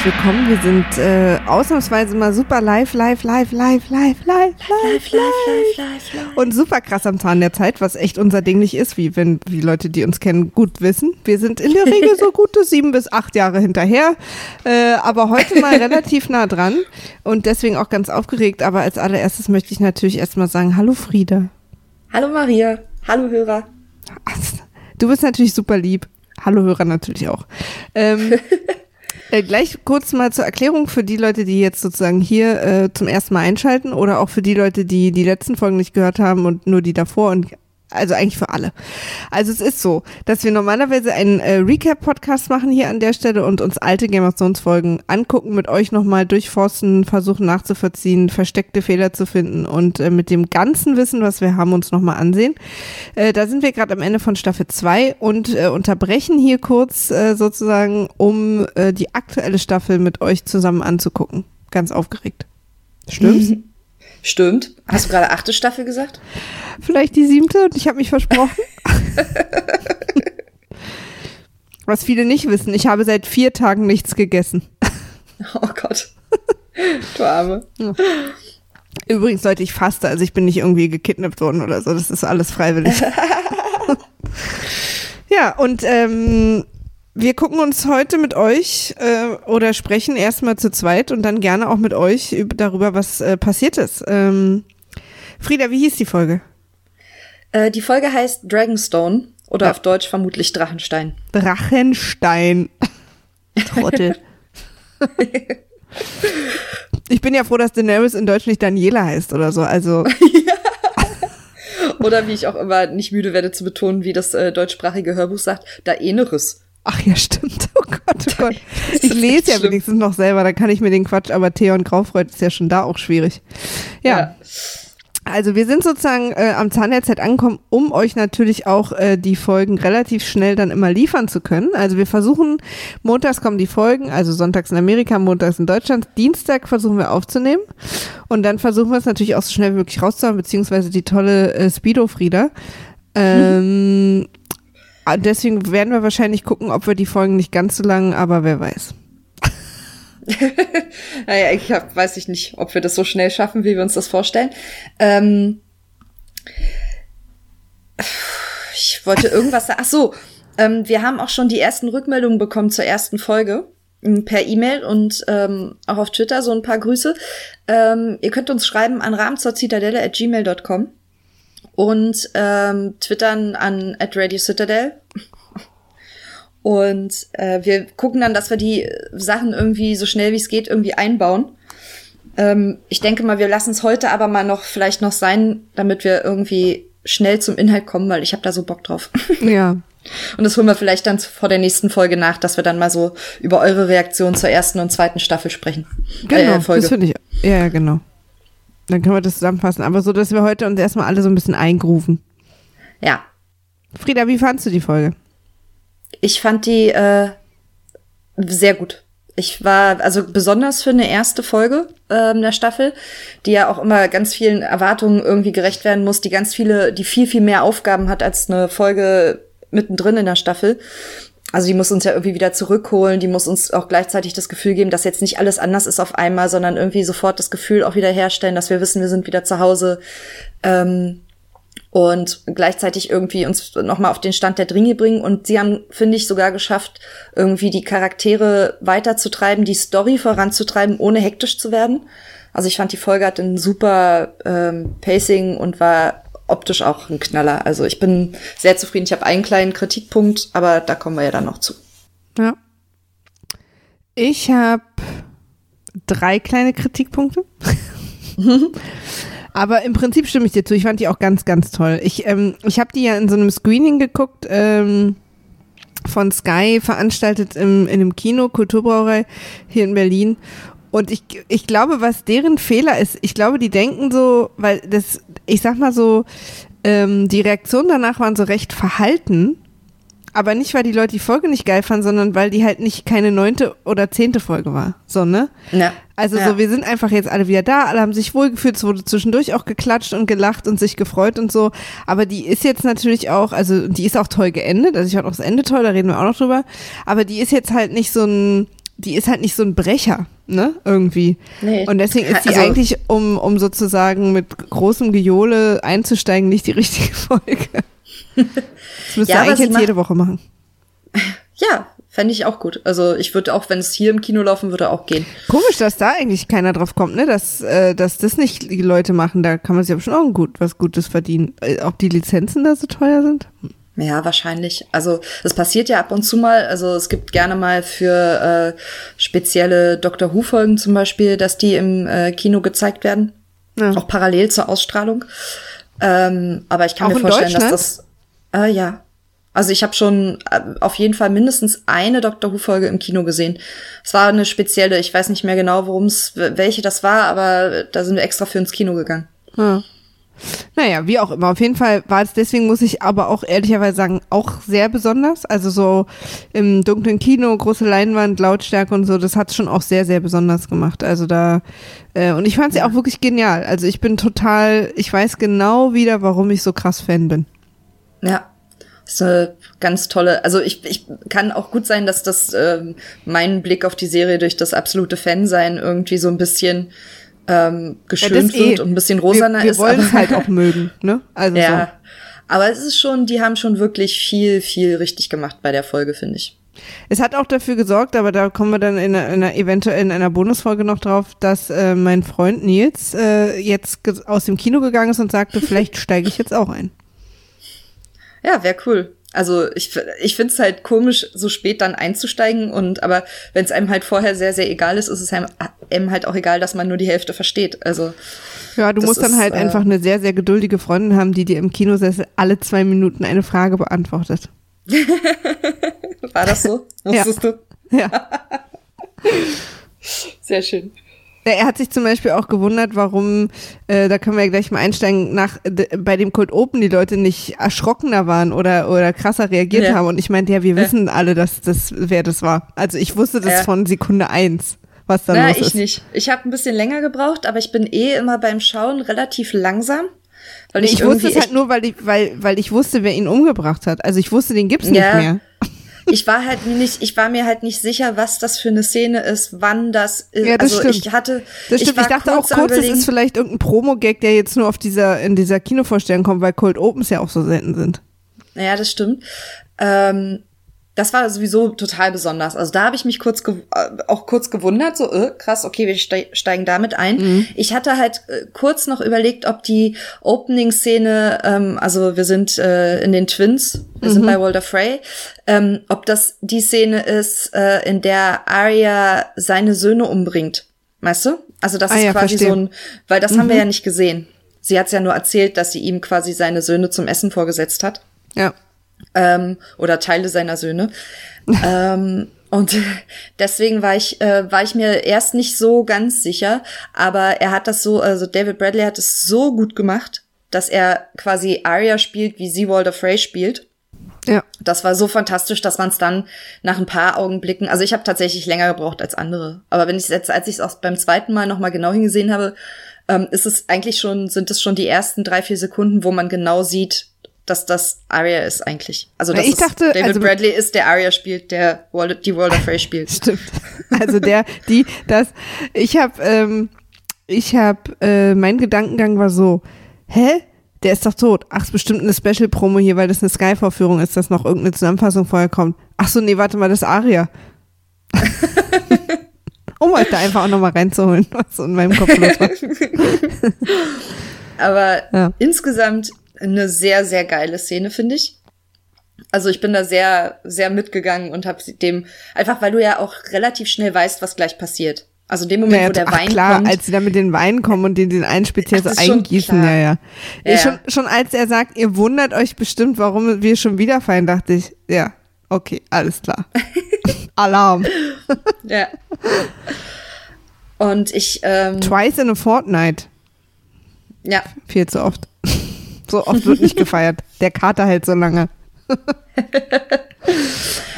herzlich willkommen. Wir sind äh, ausnahmsweise mal super live, live, live, live, live, live, live, live, live, live, live. Und super krass am Zahn der Zeit, was echt unser Ding nicht ist, wie wenn wie Leute, die uns kennen, gut wissen. Wir sind in der Regel so gute sieben bis acht Jahre hinterher, äh, aber heute mal relativ nah dran und deswegen auch ganz aufgeregt. Aber als allererstes möchte ich natürlich erstmal sagen, hallo Frieda. Hallo Maria. Hallo Hörer. Du bist natürlich super lieb. Hallo Hörer natürlich auch. Ähm, äh, gleich kurz mal zur Erklärung für die Leute, die jetzt sozusagen hier äh, zum ersten Mal einschalten oder auch für die Leute, die die letzten Folgen nicht gehört haben und nur die davor und also eigentlich für alle. Also es ist so, dass wir normalerweise einen äh, Recap-Podcast machen hier an der Stelle und uns alte Game of Thrones Folgen angucken, mit euch nochmal durchforsten, versuchen nachzuvollziehen, versteckte Fehler zu finden und äh, mit dem ganzen Wissen, was wir haben, uns nochmal ansehen. Äh, da sind wir gerade am Ende von Staffel 2 und äh, unterbrechen hier kurz äh, sozusagen, um äh, die aktuelle Staffel mit euch zusammen anzugucken. Ganz aufgeregt. Stimmt's? Stimmt. Hast du gerade achte Staffel gesagt? Vielleicht die siebte und ich habe mich versprochen. Was viele nicht wissen, ich habe seit vier Tagen nichts gegessen. Oh Gott. Du Arme. Übrigens, Leute, ich faste, also ich bin nicht irgendwie gekidnappt worden oder so. Das ist alles freiwillig. ja, und ähm, wir gucken uns heute mit euch äh, oder sprechen erstmal zu zweit und dann gerne auch mit euch über, darüber, was äh, passiert ist. Ähm, Frieda, wie hieß die Folge? Äh, die Folge heißt Dragonstone oder ja. auf Deutsch vermutlich Drachenstein. Drachenstein. Trottel. ich bin ja froh, dass Daenerys in Deutsch nicht Daniela heißt oder so. Also. Oder wie ich auch immer nicht müde werde zu betonen, wie das äh, deutschsprachige Hörbuch sagt, Daenerys. Ach ja, stimmt. Oh Gott, oh Gott. Ich lese ja schlimm. wenigstens noch selber, da kann ich mir den Quatsch, aber Theon Graufreud ist ja schon da auch schwierig. Ja. ja. Also wir sind sozusagen äh, am Zahn der Zeit angekommen, um euch natürlich auch äh, die Folgen relativ schnell dann immer liefern zu können. Also wir versuchen, montags kommen die Folgen, also sonntags in Amerika, montags in Deutschland, Dienstag versuchen wir aufzunehmen und dann versuchen wir es natürlich auch so schnell wie möglich rauszuhauen, beziehungsweise die tolle äh, Speedo-Frieda. Ähm, Ah, deswegen werden wir wahrscheinlich gucken, ob wir die Folgen nicht ganz so lang, aber wer weiß. naja, ich hab, weiß ich nicht, ob wir das so schnell schaffen, wie wir uns das vorstellen. Ähm, ich wollte irgendwas sagen. Ach so, ähm, wir haben auch schon die ersten Rückmeldungen bekommen zur ersten Folge per E-Mail und ähm, auch auf Twitter so ein paar Grüße. Ähm, ihr könnt uns schreiben an rahmenzorcitadelle at gmail.com und ähm, twittern an at Radio Citadel. Und äh, wir gucken dann, dass wir die Sachen irgendwie so schnell wie es geht irgendwie einbauen. Ähm, ich denke mal, wir lassen es heute aber mal noch vielleicht noch sein, damit wir irgendwie schnell zum Inhalt kommen, weil ich habe da so Bock drauf. Ja. Und das holen wir vielleicht dann vor der nächsten Folge nach, dass wir dann mal so über eure Reaktion zur ersten und zweiten Staffel sprechen. Genau, äh, Folge. das finde ich. Ja, genau. Dann können wir das zusammenfassen. Aber so, dass wir heute uns erstmal alle so ein bisschen eingrufen. Ja. Frieda, wie fandst du die Folge? Ich fand die äh, sehr gut. Ich war also besonders für eine erste Folge ähm, der Staffel, die ja auch immer ganz vielen Erwartungen irgendwie gerecht werden muss, die ganz viele, die viel, viel mehr Aufgaben hat als eine Folge mittendrin in der Staffel. Also die muss uns ja irgendwie wieder zurückholen, die muss uns auch gleichzeitig das Gefühl geben, dass jetzt nicht alles anders ist auf einmal, sondern irgendwie sofort das Gefühl auch wieder herstellen, dass wir wissen, wir sind wieder zu Hause. Ähm, und gleichzeitig irgendwie uns nochmal auf den Stand der Dringe bringen. Und sie haben, finde ich, sogar geschafft, irgendwie die Charaktere weiterzutreiben, die Story voranzutreiben, ohne hektisch zu werden. Also ich fand, die Folge hat ein super ähm, Pacing und war optisch auch ein Knaller. Also ich bin sehr zufrieden. Ich habe einen kleinen Kritikpunkt, aber da kommen wir ja dann noch zu. Ja. Ich habe drei kleine Kritikpunkte. aber im Prinzip stimme ich dir zu. Ich fand die auch ganz, ganz toll. Ich, ähm, ich habe die ja in so einem Screening geguckt. Ähm, von Sky veranstaltet im, in einem Kino, Kulturbrauerei hier in Berlin. Und ich, ich glaube, was deren Fehler ist, ich glaube, die denken so, weil das, ich sag mal so, ähm, die Reaktionen danach waren so recht verhalten, aber nicht, weil die Leute die Folge nicht geil fanden, sondern weil die halt nicht keine neunte oder zehnte Folge war. So, ne? Ja. Also ja. so, wir sind einfach jetzt alle wieder da, alle haben sich wohlgefühlt, es wurde zwischendurch auch geklatscht und gelacht und sich gefreut und so. Aber die ist jetzt natürlich auch, also die ist auch toll geendet, also ich fand auch das Ende toll, da reden wir auch noch drüber. Aber die ist jetzt halt nicht so ein die ist halt nicht so ein Brecher, ne? Irgendwie. Nee. Und deswegen ist die Also- eigentlich, um, um sozusagen mit großem Gejohle einzusteigen, nicht die richtige Folge. Das müsste Ja, eigentlich jetzt jede Woche machen. Ja, fände ich auch gut. Also ich würde auch, wenn es hier im Kino laufen würde, auch gehen. Komisch, dass da eigentlich keiner drauf kommt, ne? Dass, äh, dass das nicht die Leute machen. Da kann man sich aber schon auch ein gut, was Gutes verdienen. Äh, ob die Lizenzen da so teuer sind? Ja, wahrscheinlich. Also das passiert ja ab und zu mal. Also es gibt gerne mal für äh, spezielle Doctor Who-Folgen zum Beispiel, dass die im äh, Kino gezeigt werden. Ja. Auch parallel zur Ausstrahlung. Ähm, aber ich kann Auch mir vorstellen, dass das. Äh, ja. Also ich habe schon äh, auf jeden Fall mindestens eine Doctor Who-Folge im Kino gesehen. Es war eine spezielle, ich weiß nicht mehr genau, worum es, welche das war, aber da sind wir extra für ins Kino gegangen. Ja. Naja, wie auch immer. Auf jeden Fall war es, deswegen muss ich aber auch ehrlicherweise sagen, auch sehr besonders. Also so im dunklen Kino, große Leinwand, Lautstärke und so, das hat schon auch sehr, sehr besonders gemacht. Also da, äh, und ich fand sie auch wirklich genial. Also ich bin total, ich weiß genau wieder, warum ich so krass Fan bin. Ja. Das ist eine ganz tolle, also ich, ich kann auch gut sein, dass das ähm, meinen Blick auf die Serie durch das absolute Fansein irgendwie so ein bisschen ähm, geschönt eh. wird und ein bisschen rosaner wir, wir ist. wollen es halt auch mögen, ne? Also ja. so. Aber es ist schon, die haben schon wirklich viel, viel richtig gemacht bei der Folge, finde ich. Es hat auch dafür gesorgt, aber da kommen wir dann in einer, in einer eventuell in einer Bonusfolge noch drauf, dass äh, mein Freund Nils äh, jetzt aus dem Kino gegangen ist und sagte, vielleicht steige ich jetzt auch ein. Ja, wäre cool. Also ich, ich finde es halt komisch, so spät dann einzusteigen und aber wenn es einem halt vorher sehr, sehr egal ist, ist es einem, einem halt auch egal, dass man nur die Hälfte versteht. Also Ja, du musst dann ist, halt äh, einfach eine sehr, sehr geduldige Freundin haben, die dir im Kinosessel alle zwei Minuten eine Frage beantwortet. war das so? Ja. Wusstest du? Ja. Sehr schön. Ja, Er hat sich zum Beispiel auch gewundert, warum, äh, da können wir ja gleich mal einsteigen, nach bei dem Cold Open die Leute nicht erschrockener waren oder, oder krasser reagiert Ja. haben. Und ich meinte, ja, wir Ja. wissen alle, dass das, wer das war. Also ich wusste das von Sekunde eins, was da Na, los ich ist. nicht. Ich habe ein bisschen länger gebraucht, aber ich bin eh immer beim Schauen relativ langsam. Weil Nee, ich, ich wusste es halt nur, weil ich, weil, weil ich wusste, wer ihn umgebracht hat. Also ich wusste, den gibt's nicht mehr. Ich war halt nicht, ich war mir halt nicht sicher, was das für eine Szene ist, wann das ist. Ja, das also stimmt. ich hatte, Das stimmt, ich, dachte auch am kurz, es ist vielleicht irgendein Promo-Gag, der jetzt nur auf dieser, in dieser Kinovorstellung kommt, weil Cold Opens ja auch so selten sind. Ja, das stimmt. Ähm, das war sowieso total besonders. Also da habe ich mich kurz äh, auch kurz gewundert, so äh, krass, okay, wir stei steigen damit ein. Mhm. Ich hatte halt äh, kurz noch überlegt, ob die Opening-Szene, ähm, also wir sind äh, in den Twins, wir Mhm. sind bei Walter Frey, ähm, ob das die Szene ist, äh, in der Arya seine Söhne umbringt. Weißt du? Also das Ah ist ja, quasi verstehe. so ein, weil das haben Mhm. wir ja nicht gesehen. Sie hat ja nur erzählt, dass sie ihm quasi seine Söhne zum Essen vorgesetzt hat Ja. Ähm, oder Teile seiner Söhne. ähm, und deswegen war ich, äh, war ich mir erst nicht so ganz sicher, aber er hat das so, also David Bradley hat es so gut gemacht, dass er quasi Arya spielt, wie sie Walter Frey spielt. Ja. Das war so fantastisch, dass man es dann nach ein paar Augenblicken, also ich habe tatsächlich länger gebraucht als andere, aber wenn ich jetzt, als ich es auch beim zweiten Mal noch mal genau hingesehen habe, ähm, ist es eigentlich schon, sind es schon die ersten drei vier Sekunden, wo man genau sieht, dass das Arya ist eigentlich. Also dass ich dachte, David also- Bradley ist, der Arya spielt, der Walter, die Walter Frey spielt. Stimmt. Also der, die, das, ich habe, ähm, ich habe, äh, mein Gedankengang war so, hä? Der ist doch tot. Ach, ist bestimmt eine Special-Promo hier, weil das eine Sky-Vorführung ist, dass noch irgendeine Zusammenfassung vorher kommt. Ach so, nee, warte mal, das ist Aria. um euch da einfach auch nochmal reinzuholen, was so in meinem Kopf los war. Aber Ja. insgesamt eine sehr, sehr geile Szene, finde ich. Also ich bin da sehr, sehr mitgegangen und habe dem, einfach weil du ja auch relativ schnell weißt, was gleich passiert. Also in dem Moment, Naja, wo der ach Wein klar, kommt. als sie da mit den Weinen kommen und den, den einen speziell so eingießen, ja, ja. Ja, Schon, schon als er sagt, ihr wundert euch bestimmt, warum wir schon wieder feiern, dachte ich, ja, okay, alles klar. Alarm. ja. Und ich, ähm, Twice in a fortnight. ja, Viel zu oft. So oft wird nicht gefeiert. Der Kater hält so lange.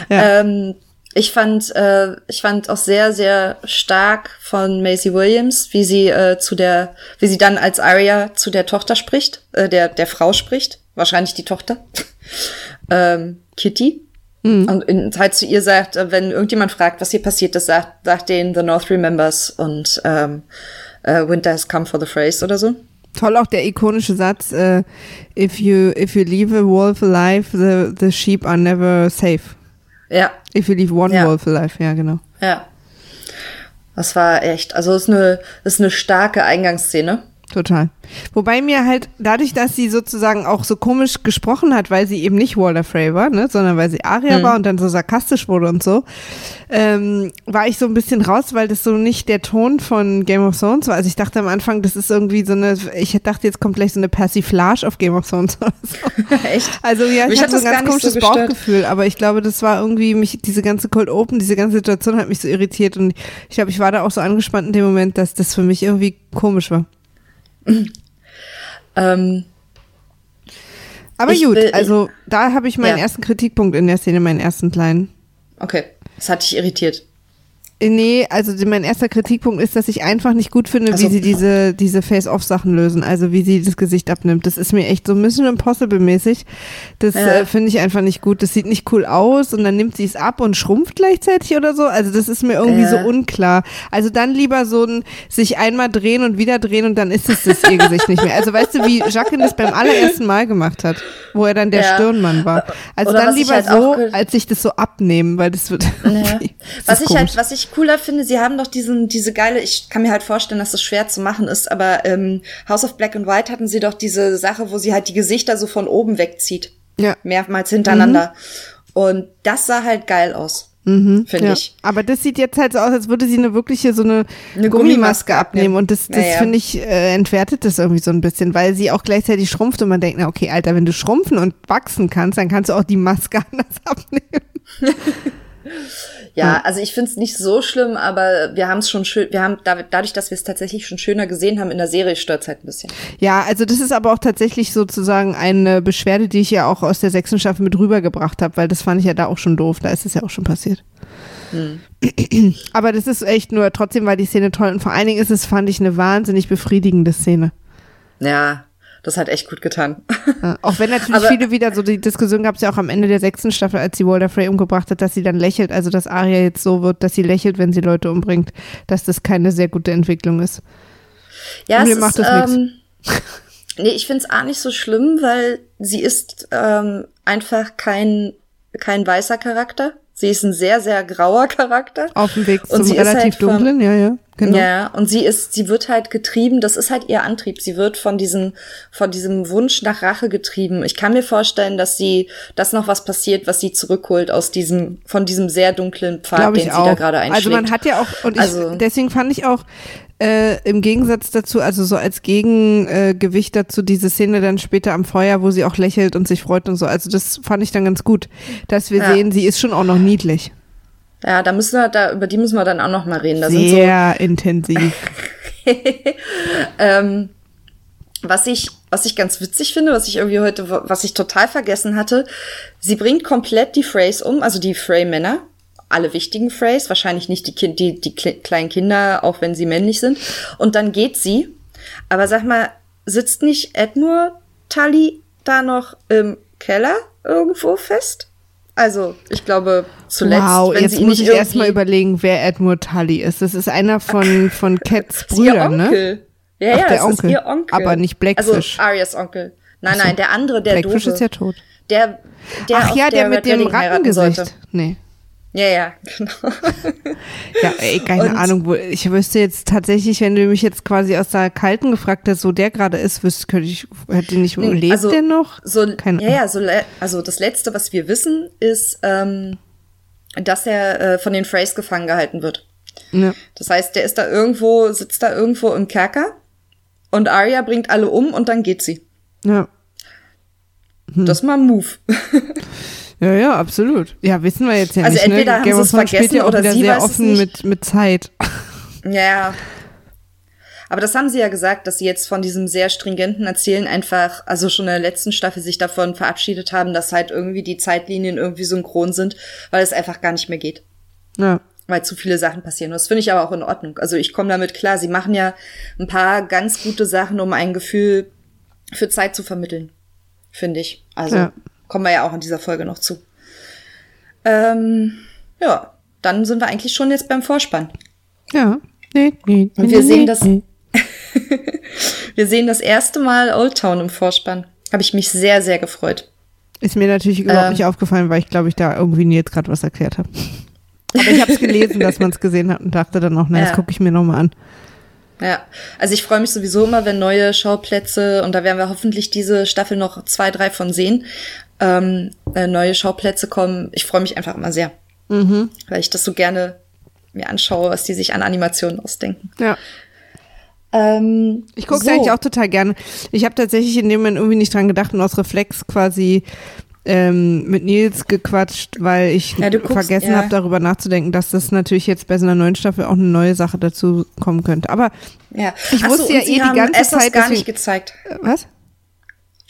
Ja. Ähm, ich fand, äh, ich fand auch sehr, sehr stark von Maisie Williams, wie sie äh, zu der, wie sie dann als Arya zu der Tochter spricht, äh, der der Frau spricht, wahrscheinlich die Tochter, ähm, Kitty. Mhm. Und in, halt zu ihr sagt, äh, wenn irgendjemand fragt, was hier passiert ist, sagt, sagt denen The North remembers und ähm, uh, Winter has come for the phrase oder so. Toll auch der ikonische Satz, uh, if you if you leave a wolf alive, the, the sheep are never safe. Ja. If you leave one ja. wolf alive, ja genau. Ja. Das war echt, also ist eine, ist eine starke Eingangsszene. Total. Wobei mir halt dadurch, dass sie sozusagen auch so komisch gesprochen hat, weil sie eben nicht Walter Frey war, ne, sondern weil sie Aria hm. war und dann so sarkastisch wurde und so, ähm, war ich so ein bisschen raus, weil das so nicht der Ton von Game of Thrones war. Also ich dachte am Anfang, das ist irgendwie so eine, ich dachte jetzt kommt gleich so eine Persiflage auf Game of Thrones oder so. Echt? Also ja, ich hatte so ein ganz komisches so Bauchgefühl, aber ich glaube, das war irgendwie mich, diese ganze Cold Open, diese ganze Situation hat mich so irritiert und ich glaube, ich war da auch so angespannt in dem Moment, dass das für mich irgendwie komisch war. ähm, Aber gut, will, also da habe ich meinen ja. ersten Kritikpunkt in der Szene, meinen ersten kleinen. Okay, das hat dich irritiert. Nee, also mein erster Kritikpunkt ist, dass ich einfach nicht gut finde, also, wie sie diese, diese Face-Off-Sachen lösen, also wie sie das Gesicht abnimmt. Das ist mir echt so ein bisschen Impossible-mäßig. Das ja. äh, finde ich einfach nicht gut. Das sieht nicht cool aus und dann nimmt sie es ab und schrumpft gleichzeitig oder so. Also das ist mir irgendwie ja. so unklar. Also dann lieber so ein sich einmal drehen und wieder drehen und dann ist es das ihr Gesicht nicht mehr. Also weißt du, wie Jacqueline das beim allerersten Mal gemacht hat, wo er dann der ja. Stirnmann war. Also oder dann lieber halt so, als sich das so abnehmen, weil das wird. Ja. was ich halt, was ich cooler finde, sie haben doch diesen, diese geile, ich kann mir halt vorstellen, dass das schwer zu machen ist, aber ähm, House of Black and White hatten sie doch diese Sache, wo sie halt die Gesichter so von oben wegzieht. Ja. Mehrmals hintereinander. Mhm. Und das sah halt geil aus. Mhm, finde ja. ich. Aber das sieht jetzt halt so aus, als würde sie eine wirkliche so eine, eine Gummimaske abnehmen. Und das, das ja, ja. finde ich, äh, entwertet das irgendwie so ein bisschen, weil sie auch gleichzeitig schrumpft und man denkt, na okay, Alter, wenn du schrumpfen und wachsen kannst, dann kannst du auch die Maske anders abnehmen. Ja, also ich finde es nicht so schlimm, aber wir haben es schon schön, wir haben dadurch, dass wir es tatsächlich schon schöner gesehen haben in der Serie, stört halt ein bisschen. Ja, also das ist aber auch tatsächlich sozusagen eine Beschwerde, die ich ja auch aus der sechsten Staffel mit rübergebracht habe, weil das fand ich ja da auch schon doof, da ist es ja auch schon passiert. Hm. Aber das ist echt nur, trotzdem war die Szene toll und vor allen Dingen ist es, fand ich, eine wahnsinnig befriedigende Szene. Ja, das hat echt gut getan. Ja, auch wenn natürlich Aber, viele wieder so die Diskussion gab es ja auch am Ende der sechsten Staffel, als sie Walter Frey umgebracht hat, dass sie dann lächelt, also dass Arya jetzt so wird, dass sie lächelt, wenn sie Leute umbringt, dass das keine sehr gute Entwicklung ist. Ja, mir macht ist, das ähm, nichts. Nee, ich finde es auch nicht so schlimm, weil sie ist ähm, einfach kein, kein weißer Charakter. Sie ist ein sehr, sehr grauer Charakter. Auf dem Weg zum relativ halt dunklen, ja, ja. Genau. Ja, und sie ist, sie wird halt getrieben, das ist halt ihr Antrieb. Sie wird von diesem, von diesem Wunsch nach Rache getrieben. Ich kann mir vorstellen, dass sie, dass noch was passiert, was sie zurückholt aus diesem, von diesem sehr dunklen Pfad, den auch. sie da gerade einschlägt. Also man hat ja auch, und ich, also, deswegen fand ich auch, äh, im Gegensatz dazu, also so als Gegengewicht dazu, diese Szene dann später am Feuer, wo sie auch lächelt und sich freut und so. Also das fand ich dann ganz gut, dass wir ja. sehen, sie ist schon auch noch niedlich. Ja, da müssen wir, da, über die müssen wir dann auch noch mal reden. Da Sehr so intensiv. ähm, was ich, was ich ganz witzig finde, was ich irgendwie heute, was ich total vergessen hatte, sie bringt komplett die Phrase um, also die Frey-Männer, alle wichtigen Phrase, wahrscheinlich nicht die, kind, die, die kleinen Kinder, auch wenn sie männlich sind. Und dann geht sie. Aber sag mal, sitzt nicht Edmure Tully da noch im Keller irgendwo fest? Also, ich glaube, zuletzt. Wow, wenn jetzt sie muss ich erstmal überlegen, wer Edmure Tully ist. Das ist einer von, von Cats Brüdern, ne? Ja, Ach, ja, der Onkel. ihr Onkel. Aber nicht Blackfish. Also Arias Onkel. Nein, nein, der andere, der Blackfish Doofe. ist ja tot. Der, der Ach ja, der, der mit dem Rattengesicht. Nee. Ja, ja, genau. ja, ey, keine und, Ahnung, wo, ich wüsste jetzt tatsächlich, wenn du mich jetzt quasi aus der Kalten gefragt hättest, wo der gerade ist, wüsste, könnte ich, hätte nicht, nee, lebt also, der noch? So, keine ja, ja, so, also das Letzte, was wir wissen, ist, ähm, dass er äh, von den Freys gefangen gehalten wird. Ja. Das heißt, der ist da irgendwo, sitzt da irgendwo im Kerker und Arya bringt alle um und dann geht sie. Ja. Hm. Das ist mal ein Move. Ja, ja, absolut. Ja, wissen wir jetzt ja also nicht. Also entweder ne? haben sie es vergessen ja oder sie sehr weiß offen es mit mit Zeit. Ja. Aber das haben sie ja gesagt, dass sie jetzt von diesem sehr stringenten Erzählen einfach, also schon in der letzten Staffel sich davon verabschiedet haben, dass halt irgendwie die Zeitlinien irgendwie synchron sind, weil es einfach gar nicht mehr geht. Ja. Weil zu viele Sachen passieren. Das finde ich aber auch in Ordnung. Also ich komme damit klar. Sie machen ja ein paar ganz gute Sachen, um ein Gefühl für Zeit zu vermitteln. Finde ich. Also. Ja kommen wir ja auch in dieser Folge noch zu. Ähm, ja, dann sind wir eigentlich schon jetzt beim Vorspann. Ja. Nee, nee, Und wir nee, sehen das. wir sehen das erste Mal Old Town im Vorspann. Habe ich mich sehr, sehr gefreut. Ist mir natürlich überhaupt ähm, nicht aufgefallen, weil ich glaube, ich da irgendwie nie jetzt gerade was erklärt habe. Aber ich habe es gelesen, dass man es gesehen hat und dachte dann auch, na, ja. das gucke ich mir nochmal an. Ja, also ich freue mich sowieso immer, wenn neue Schauplätze, und da werden wir hoffentlich diese Staffel noch zwei, drei von sehen, ähm, äh, neue Schauplätze kommen. Ich freue mich einfach immer sehr. Mhm. Weil ich das so gerne mir anschaue, was die sich an Animationen ausdenken. Ja. Ähm, ich gucke so. eigentlich auch total gerne. Ich habe tatsächlich in dem Moment irgendwie nicht dran gedacht und aus Reflex quasi ähm, mit Nils gequatscht, weil ich ja, guckst, vergessen ja. habe, darüber nachzudenken, dass das natürlich jetzt bei so einer neuen Staffel auch eine neue Sache dazu kommen könnte. Aber ja. ich Ach wusste so, ja eh die ganze Zeit. gar deswegen, nicht gezeigt. Was?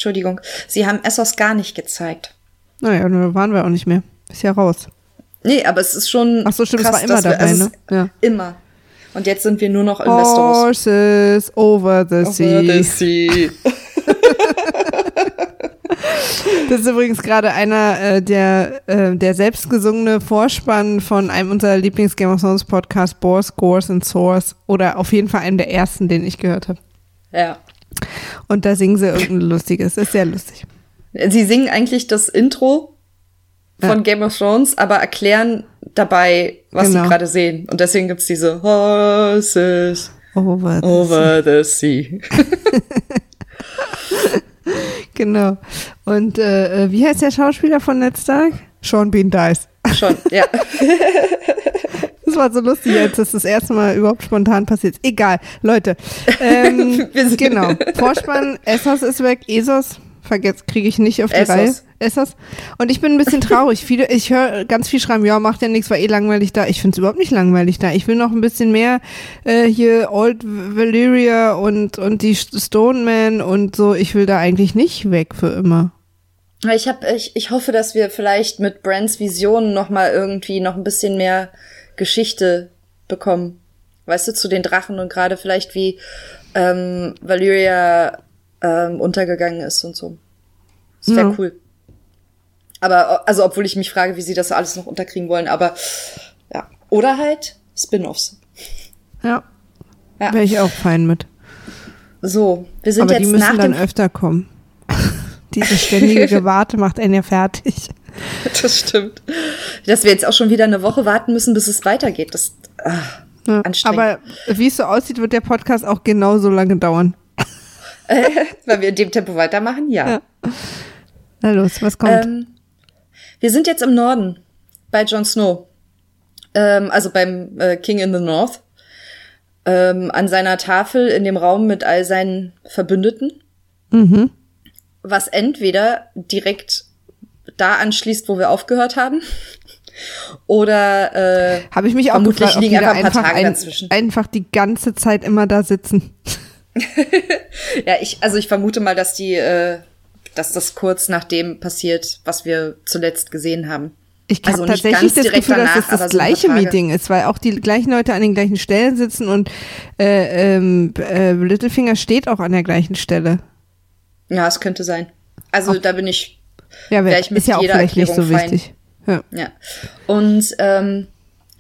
Entschuldigung. Sie haben Essos gar nicht gezeigt. Naja, da waren wir auch nicht mehr. Ist ja raus. Nee, aber es ist schon. Ach so, stimmt, krass, es war immer dabei, wir, also ne? Ja. Immer. Und jetzt sind wir nur noch in Westeros. Horses over the over sea. The sea. Das ist übrigens gerade einer äh, der, äh, der selbstgesungene Vorspann von einem unserer Lieblings-Game of Thrones Podcast, Boars, Gores and Source. Oder auf jeden Fall einem der ersten, den ich gehört habe. Ja. Und da singen sie irgendein lustiges. Das ist sehr lustig. Sie singen eigentlich das Intro von ja. Game of Thrones, aber erklären dabei, was genau. sie gerade sehen. Und deswegen gibt's diese Horses over the over sea. The sea. genau. Und äh, äh, wie heißt der Schauspieler von Netztag? Sean Bean Dice. Schon, ja. Das war so lustig, als das das erste Mal überhaupt spontan passiert. Egal, Leute. Ähm, genau. Vorspann, Essos ist weg, Esos vergesst, kriege ich nicht auf die Essos. Reihe. Essos. Und ich bin ein bisschen traurig. Viele, ich höre ganz viel schreiben, ja, macht ja nichts, war eh langweilig da. Ich finde es überhaupt nicht langweilig da. Ich will noch ein bisschen mehr äh, hier Old Valyria und, und die Stoneman und so. Ich will da eigentlich nicht weg für immer. Ich, hab, ich, ich hoffe, dass wir vielleicht mit Brands Visionen noch mal irgendwie noch ein bisschen mehr Geschichte bekommen. Weißt du, zu den Drachen und gerade vielleicht wie ähm, Valyria ähm, untergegangen ist und so. Das wäre ja. cool. Aber, also, obwohl ich mich frage, wie sie das alles noch unterkriegen wollen, aber ja. Oder halt Spin-offs. Ja. ja. Wäre ich auch fein mit. So, wir sind aber jetzt die müssen dann öfter kommen. Diese ständige Gewarte macht einen ja fertig. Das stimmt. Dass wir jetzt auch schon wieder eine Woche warten müssen, bis es weitergeht. Das ach, ja, anstrengend. Aber wie es so aussieht, wird der Podcast auch genauso lange dauern. Weil wir in dem Tempo weitermachen, ja. ja. Na los, was kommt? Ähm, wir sind jetzt im Norden bei Jon Snow. Ähm, also beim äh, King in the North. Ähm, an seiner Tafel in dem Raum mit all seinen Verbündeten. Mhm. Was entweder direkt da anschließt, wo wir aufgehört haben. Oder äh, habe ich mich auch vermutlich gefragt, liegen einfach ein paar Tage ein, dazwischen. Einfach die ganze Zeit immer da sitzen. ja, ich, also ich vermute mal, dass die, äh, dass das kurz nach dem passiert, was wir zuletzt gesehen haben. Ich habe also tatsächlich das Gefühl, danach, dass das das gleiche so Meeting ist, weil auch die gleichen Leute an den gleichen Stellen sitzen und äh, ähm, äh, Littlefinger steht auch an der gleichen Stelle. Ja, es könnte sein. Also auch, da bin ich, ja, ich mit ist ja auch vielleicht nicht so fein. wichtig. Ja. ja. Und ähm,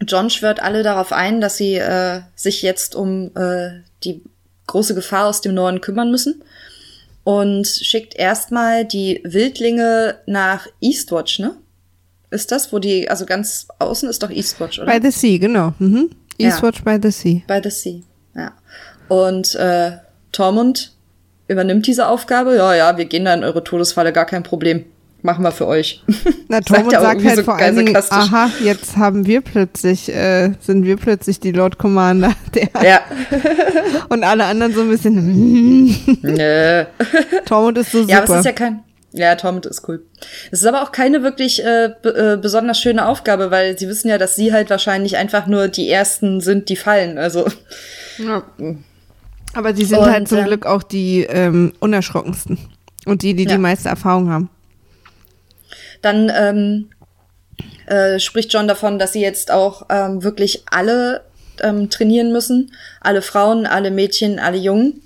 John schwört alle darauf ein, dass sie äh, sich jetzt um äh, die große Gefahr aus dem Norden kümmern müssen und schickt erstmal die Wildlinge nach Eastwatch, ne? Ist das, wo die, also ganz außen ist doch Eastwatch, oder? By the Sea, genau. Mhm. Eastwatch ja. by the Sea. By the Sea, ja. Und äh, Tormund übernimmt diese Aufgabe. Ja, ja, wir gehen da in eure Todesfalle, gar kein Problem machen wir für euch. Na, Tormund sagt, sagt halt so vor allen Dingen, aha, jetzt haben wir plötzlich, äh, sind wir plötzlich die Lord Commander. Der ja. und alle anderen so ein bisschen, Nö. Tormund ist so super. Ja, aber es ist ja kein, ja, Tormund ist cool. Es ist aber auch keine wirklich äh, äh, besonders schöne Aufgabe, weil sie wissen ja, dass sie halt wahrscheinlich einfach nur die Ersten sind, die fallen. Also. Ja. Aber sie sind und, halt zum Glück auch die ähm, unerschrockensten. Und die, die ja. die meiste Erfahrung haben. Dann ähm, äh, spricht John davon, dass sie jetzt auch ähm, wirklich alle ähm, trainieren müssen. Alle Frauen, alle Mädchen, alle Jungen.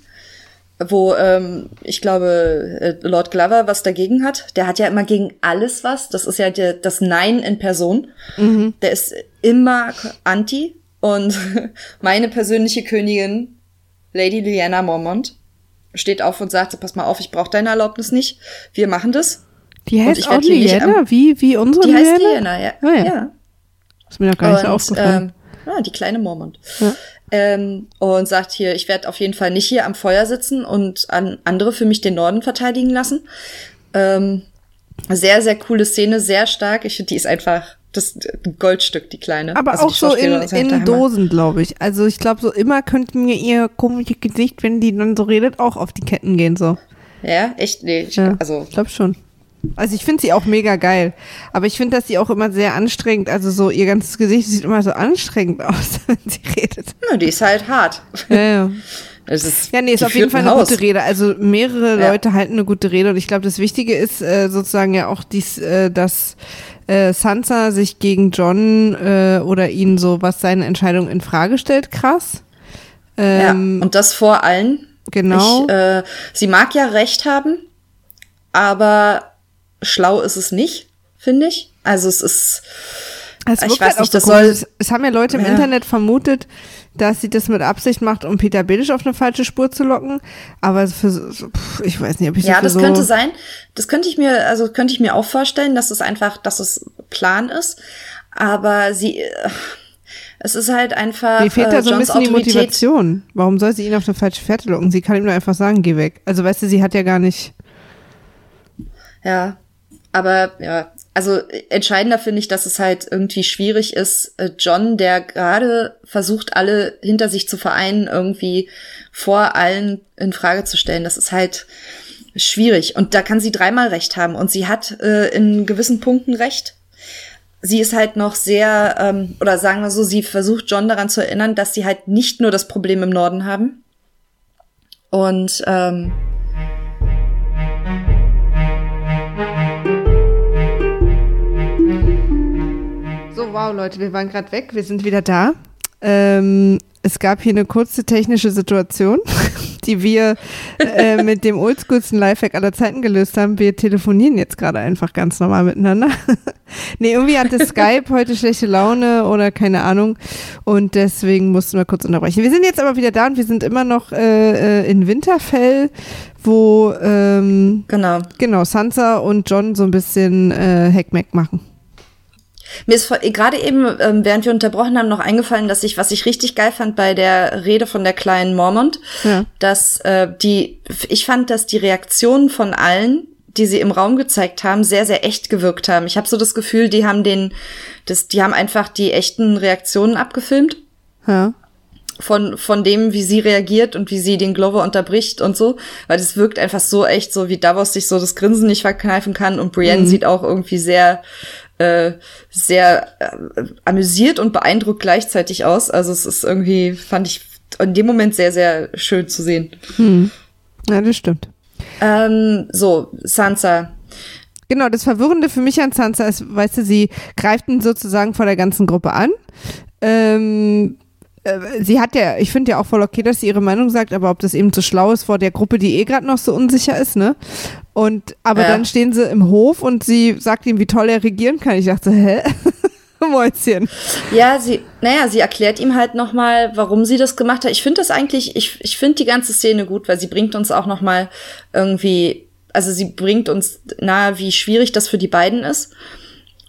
wo ähm, ich glaube äh, Lord Glover was dagegen hat. Der hat ja immer gegen alles was. Das ist ja der, das Nein in Person. Mhm. Der ist immer anti. Und meine persönliche Königin, Lady Lyanna Mormont, steht auf und sagt, pass mal auf, ich brauche deine Erlaubnis nicht. Wir machen das. Die heißt auch Lyanna? Wie, wie unsere Die heißt Lyanna, ja. Oh, ja. ja. Ist mir noch gar nicht und, aufgefallen. Ähm, ja, die kleine Mormont. Ja ähm, und sagt hier, ich werde auf jeden Fall nicht hier am Feuer sitzen und an andere für mich den Norden verteidigen lassen. Ähm, sehr, sehr coole Szene, sehr stark. Ich finde, die ist einfach das Goldstück, die kleine. Aber also auch so in, in Dosen, glaube ich. Also ich glaube, so immer könnte mir ihr komisches Gesicht, wenn die dann so redet, auch auf die Ketten gehen, so. Ja, echt? Nee, ich, ja, also. Ich glaube schon. Also ich finde sie auch mega geil. Aber ich finde, dass sie auch immer sehr anstrengend, also so ihr ganzes Gesicht sieht immer so anstrengend aus, wenn sie redet. Ja, die ist halt hart. Ja, ja. Es ist ja, nee, ist auf jeden Fall eine Haus. gute Rede. Also mehrere ja. Leute halten eine gute Rede und ich glaube, das Wichtige ist äh, sozusagen ja auch dies, äh, dass äh, Sansa sich gegen John äh, oder ihn so, was seine Entscheidung in Frage stellt, krass. Ähm, ja, und das vor allen. Genau. Ich, äh, sie mag ja recht haben, aber schlau ist es nicht, finde ich. Also es ist. Es ich weiß halt nicht, das so soll. Es, es, haben ja Leute im ja. Internet vermutet, dass sie das mit Absicht macht, um Peter Billisch auf eine falsche Spur zu locken. Aber für, pff, ich weiß nicht, ob ich Ja, das so könnte sein. Das könnte ich mir, also könnte ich mir auch vorstellen, dass es einfach, dass es Plan ist. Aber sie, äh, es ist halt einfach. Mir fehlt da so ein bisschen die Motivation. Warum soll sie ihn auf eine falsche Fährte locken? Sie kann ihm nur einfach sagen, geh weg. Also weißt du, sie hat ja gar nicht. Ja, aber ja, also entscheidender finde ich, dass es halt irgendwie schwierig ist, äh, John, der gerade versucht, alle hinter sich zu vereinen, irgendwie vor allen in Frage zu stellen. Das ist halt schwierig. Und da kann sie dreimal recht haben. Und sie hat äh, in gewissen Punkten recht. Sie ist halt noch sehr, ähm, oder sagen wir so, sie versucht John daran zu erinnern, dass sie halt nicht nur das Problem im Norden haben. Und ähm, wow, Leute, wir waren gerade weg, wir sind wieder da. Ähm, es gab hier eine kurze technische Situation, die wir äh, mit dem oldschoolsten Lifehack aller Zeiten gelöst haben. Wir telefonieren jetzt gerade einfach ganz normal miteinander. nee, irgendwie hatte Skype heute schlechte Laune oder keine Ahnung und deswegen mussten wir kurz unterbrechen. Wir sind jetzt aber wieder da und wir sind immer noch äh, äh in Winterfell, wo ähm, genau. genau Sansa und John so ein bisschen äh, Hackmack machen. Mir ist gerade eben, ähm, während wir unterbrochen haben, noch eingefallen, dass ich, was ich richtig geil fand bei der Rede von der kleinen Mormont, ja. dass äh, die, ich fand, dass die Reaktionen von allen, die sie im Raum gezeigt haben, sehr, sehr echt gewirkt haben. Ich habe so das Gefühl, die haben den, das, die haben einfach die echten Reaktionen abgefilmt. Ja von, von dem, wie sie reagiert und wie sie den Glover unterbricht und so, weil das wirkt einfach so echt, so wie Davos sich so das Grinsen nicht verkneifen kann und Brienne mhm. sieht auch irgendwie sehr äh, sehr äh, amüsiert und beeindruckt gleichzeitig aus. Also es ist irgendwie, fand ich in dem Moment sehr, sehr schön zu sehen. Hm. Ja, das stimmt. Ähm, so, Sansa. Genau, das Verwirrende für mich an Sansa ist, weißt du, sie greift ihn sozusagen vor der ganzen Gruppe an. Ähm, äh, sie hat ja, ich finde ja auch voll okay, dass sie ihre Meinung sagt, aber ob das eben zu schlau ist vor der Gruppe, die eh gerade noch so unsicher ist, ne? Und aber ja. dann stehen sie im Hof und sie sagt ihm, wie toll er regieren kann. Ich dachte, hä? Mäuschen. Ja, sie, naja, sie erklärt ihm halt nochmal, warum sie das gemacht hat. Ich finde das eigentlich, ich, ich finde die ganze Szene gut, weil sie bringt uns auch nochmal irgendwie, also sie bringt uns nahe, wie schwierig das für die beiden ist.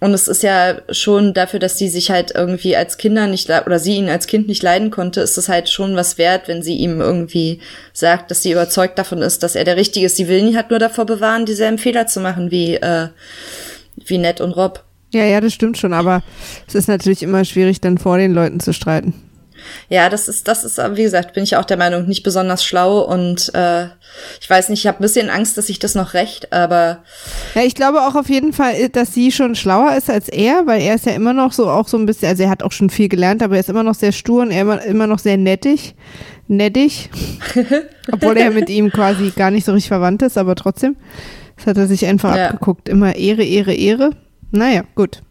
Und es ist ja schon dafür, dass sie sich halt irgendwie als Kinder nicht oder sie ihn als Kind nicht leiden konnte, ist es halt schon was wert, wenn sie ihm irgendwie sagt, dass sie überzeugt davon ist, dass er der Richtige ist. Sie will ihn halt nur davor bewahren, dieselben Fehler zu machen wie, äh, wie Ned und Rob. Ja, ja, das stimmt schon, aber es ist natürlich immer schwierig, dann vor den Leuten zu streiten. Ja, das ist, das ist, wie gesagt, bin ich auch der Meinung, nicht besonders schlau und äh, ich weiß nicht, ich habe ein bisschen Angst, dass ich das noch recht, aber. Ja, ich glaube auch auf jeden Fall, dass sie schon schlauer ist als er, weil er ist ja immer noch so auch so ein bisschen, also er hat auch schon viel gelernt, aber er ist immer noch sehr stur und er immer, immer noch sehr nettig. Nettig. Obwohl er mit ihm quasi gar nicht so richtig verwandt ist, aber trotzdem. Das hat er sich einfach ja. abgeguckt. Immer Ehre, Ehre, Ehre. Naja, gut.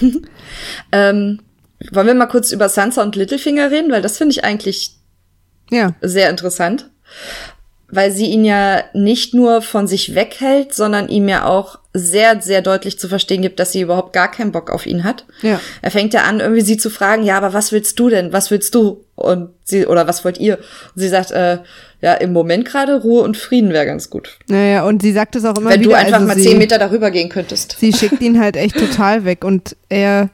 ähm, wollen wir mal kurz über Sansa und Littlefinger reden, weil das finde ich eigentlich ja. sehr interessant. weil sie ihn ja nicht nur von sich weghält, sondern ihm ja auch sehr, sehr deutlich zu verstehen gibt, dass sie überhaupt gar keinen Bock auf ihn hat. Ja. Er fängt ja an, irgendwie sie zu fragen, ja, aber was willst du denn? Was willst du? Und sie, oder was wollt ihr? Und sie sagt, äh, ja, im Moment gerade Ruhe und Frieden wäre ganz gut. Naja, und sie sagt es auch immer Wenn wieder. du einfach also mal sie, zehn Meter darüber gehen könntest. Sie schickt ihn halt echt total weg und er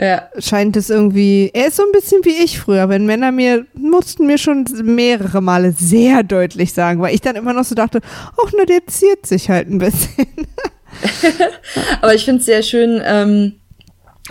Ja. scheint es irgendwie, er ist so ein bisschen wie ich früher, wenn Männer mir, mussten mir schon mehrere Male sehr deutlich sagen, weil ich dann immer noch so dachte, ach, na, der ziert sich halt ein bisschen. Aber ich finde es sehr schön, ähm,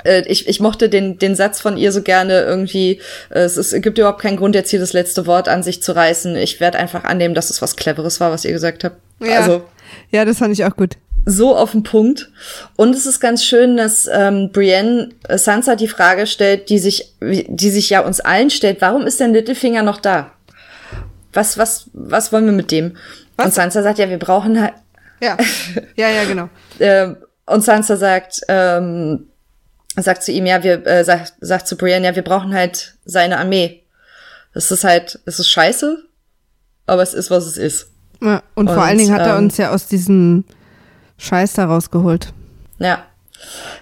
äh, ich, ich mochte den, den Satz von ihr so gerne irgendwie, äh, es, ist, es gibt überhaupt keinen Grund, jetzt hier das letzte Wort an sich zu reißen. Ich werde einfach annehmen, dass es was Cleveres war, was ihr gesagt habt. Ja. Also Ja, das fand ich auch gut. So auf den Punkt. Und es ist ganz schön, dass ähm, Brienne äh, Sansa die Frage stellt, die sich, die sich ja uns allen stellt, warum ist denn Littlefinger noch da? Was, was, was wollen wir mit dem? Was? Und Sansa sagt, ja, wir brauchen halt, Ja, ja, ja, genau. ähm, und Sansa sagt, ähm, sagt zu ihm, ja, wir, äh, sagt, sagt zu Brienne, ja, wir brauchen halt seine Armee. Das ist halt, es ist scheiße, aber es ist, was es ist. Ja, und, vor Und, allen Dingen hat er ähm, uns ja aus diesem Scheiß da rausgeholt. Ja.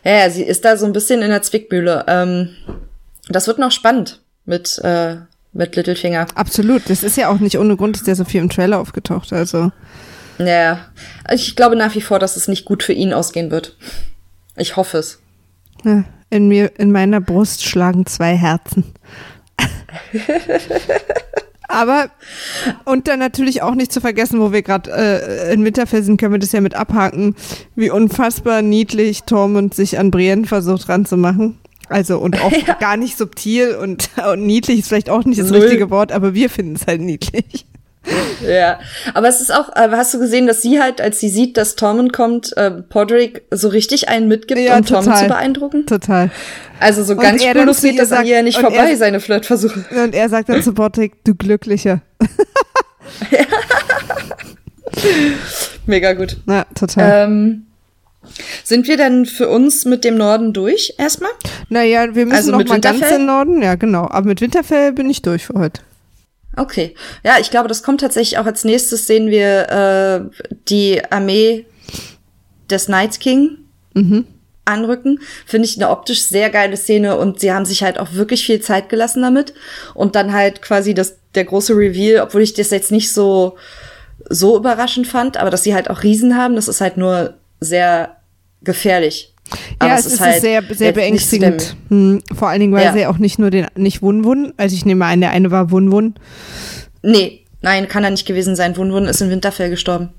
Ja, ja, sie ist da so ein bisschen in der Zwickmühle. Ähm, das wird noch spannend mit, äh, mit Littlefinger. Absolut. Das ist ja auch nicht ohne Grund, ist der so viel im Trailer aufgetaucht. Also, Ja. Ich glaube nach wie vor, dass es nicht gut für ihn ausgehen wird. Ich hoffe es. ja, in mir, in meiner Brust schlagen zwei Herzen. Aber, und dann natürlich auch nicht zu vergessen, wo wir gerade äh, in Winterfell sind, können wir das ja mit abhaken, wie unfassbar niedlich Tormund sich an Brienne versucht ranzumachen. Also, und auch gar nicht subtil und, und niedlich ist vielleicht auch nicht das Null. richtige Wort, aber wir finden es halt niedlich. Ja. Aber es ist auch, äh, hast du gesehen, dass sie halt, als sie sieht, dass Tormund kommt, äh, Podrick so richtig einen mitgibt, Ja, um Tormund total. zu beeindrucken? Total. Also so Und ganz dann spurlos geht das an sagt- ihr nicht vorbei, er- seine Flirtversuche. Und er sagt dann zu Patrick, du Glücklicher. Mega gut. Na, total. Ähm, sind wir denn für uns mit dem Norden durch erstmal? naja, wir müssen also noch mal ganz in Norden. Ja, genau. Aber mit Winterfell bin ich durch für heute. Okay. Ja, ich glaube, das kommt tatsächlich auch als nächstes sehen wir äh, die Armee des Night King anrücken. Finde ich eine optisch sehr geile Szene und sie haben sich halt auch wirklich viel Zeit gelassen damit. Und dann halt quasi das, der große Reveal, obwohl ich das jetzt nicht so, so überraschend fand, aber dass sie halt auch Riesen haben, das ist halt nur sehr gefährlich. Aber ja, es ist, halt sehr, sehr beängstigend. Hm, vor allen Dingen, weil Ja. sie auch nicht nur den, nicht Wun-Wun, also ich nehme an, der eine war Wun-Wun. nee, nein, kann er nicht gewesen sein. Wun Wun ist in Winterfell gestorben.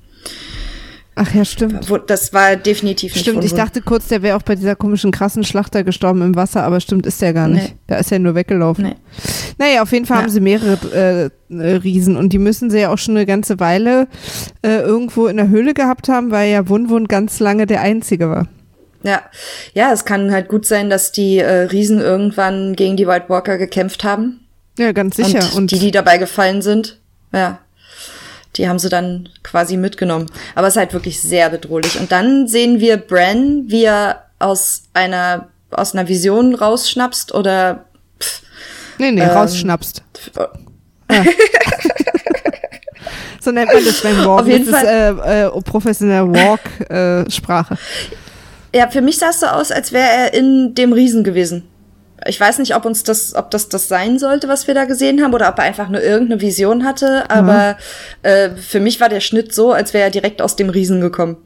Ach ja, stimmt. Das war definitiv nicht Stimmt, ich dachte kurz, der wäre auch bei dieser komischen krassen Schlachter gestorben im Wasser, aber stimmt, ist der gar nicht. Nee. Da ist er nur weggelaufen. Nee. Naja, auf jeden Fall Ja. haben sie mehrere äh, Riesen und die müssen sie ja auch schon eine ganze Weile äh, irgendwo in der Höhle gehabt haben, weil ja Wun-Wun ganz lange der einzige war. Ja, ja, es kann halt gut sein, dass die äh, Riesen irgendwann gegen die White Walker gekämpft haben. Ja, ganz sicher. Und, Und, die, die dabei gefallen sind, ja, die haben sie dann quasi mitgenommen. Aber es ist halt wirklich sehr bedrohlich. Und dann sehen wir Bran, wie er aus einer aus einer Vision rausschnapst oder pff, nee, nee, ähm, rausschnappst. pff, So nennt man das beim Walken. Auf jeden das ist äh, äh, professionelle Walk-Sprache. Ja, für mich sah es so aus, als wäre er in dem Riesen gewesen. Ich weiß nicht, ob uns das, ob das das sein sollte, was wir da gesehen haben, oder ob er einfach nur irgendeine Vision hatte. Aber äh, für mich war der Schnitt so, als wäre er direkt aus dem Riesen gekommen.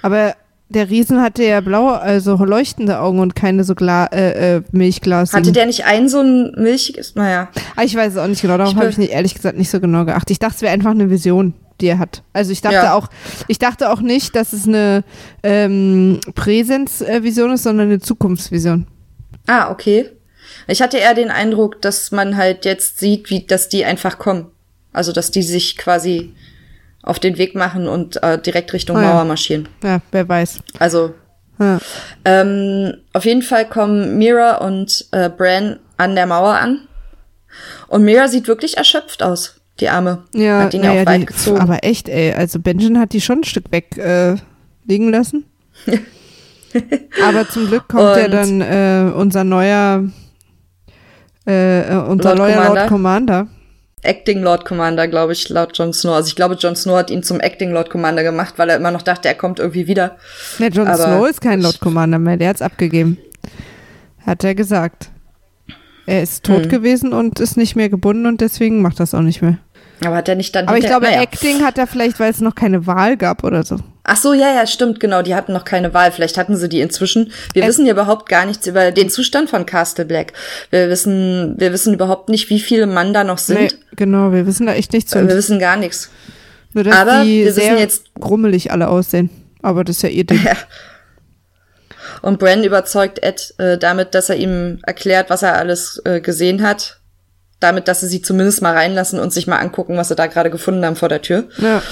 Aber der Riesen hatte ja blaue, also leuchtende Augen und keine so Gla äh, äh, Milchglas. Hatte der nicht ein so ein milchiges? Naja. Ah, ich weiß es auch nicht genau, darauf habe be- ich nicht, ehrlich gesagt nicht so genau geachtet. Ich dachte, es wäre einfach eine Vision, die er hat. Also ich dachte Ja. auch, ich dachte auch nicht, dass es eine ähm, Präsenzvision ist, sondern eine Zukunftsvision. Ah, okay. Ich hatte eher den Eindruck, dass man halt jetzt sieht, wie, dass die einfach kommen. Also, dass die sich quasi auf den Weg machen und äh, direkt Richtung Ah, ja. Mauer marschieren. Ja, wer weiß. Also, Ja. ähm, auf jeden Fall kommen Mira und äh, Bran an der Mauer an. Und Mira sieht wirklich erschöpft aus, die Arme. Ja, Hat ihn ja naja, auch weit die, gezogen. aber echt, ey, also Benjamin hat die schon ein Stück weg äh, liegen lassen. aber zum Glück kommt ja dann äh, unser neuer äh, äh, unser Lord neuer Commander. Lord Commander. Acting Lord Commander, glaube ich, laut Jon Snow. Also ich glaube, Jon Snow hat ihn zum Acting Lord Commander gemacht, weil er immer noch dachte, er kommt irgendwie wieder. Ja, Jon Snow ist kein Lord Commander mehr, der hat's abgegeben. Hat er gesagt. Er ist tot hm. gewesen und ist nicht mehr gebunden und deswegen macht das auch nicht mehr. Aber hat er nicht dann. Aber ich glaube, naja. Acting hat er vielleicht, weil es noch keine Wahl gab oder so. Ach so, ja, ja, stimmt, genau. Die hatten noch keine Wahl. Vielleicht hatten sie die inzwischen. Wir es wissen ja überhaupt gar nichts über den Zustand von Castle Black. Wir wissen, wir wissen überhaupt nicht, wie viele Mann da noch sind. Nee, genau, wir wissen da echt nichts. Wir wissen gar nichts. Nur, dass Aber die wir sehr jetzt grummelig alle aussehen. Aber das ist ja ihr Ding. Ja. Und Bran überzeugt Ed äh, damit, dass er ihm erklärt, was er alles äh, gesehen hat. Damit, dass sie sie zumindest mal reinlassen und sich mal angucken, was sie da gerade gefunden haben vor der Tür. Ja.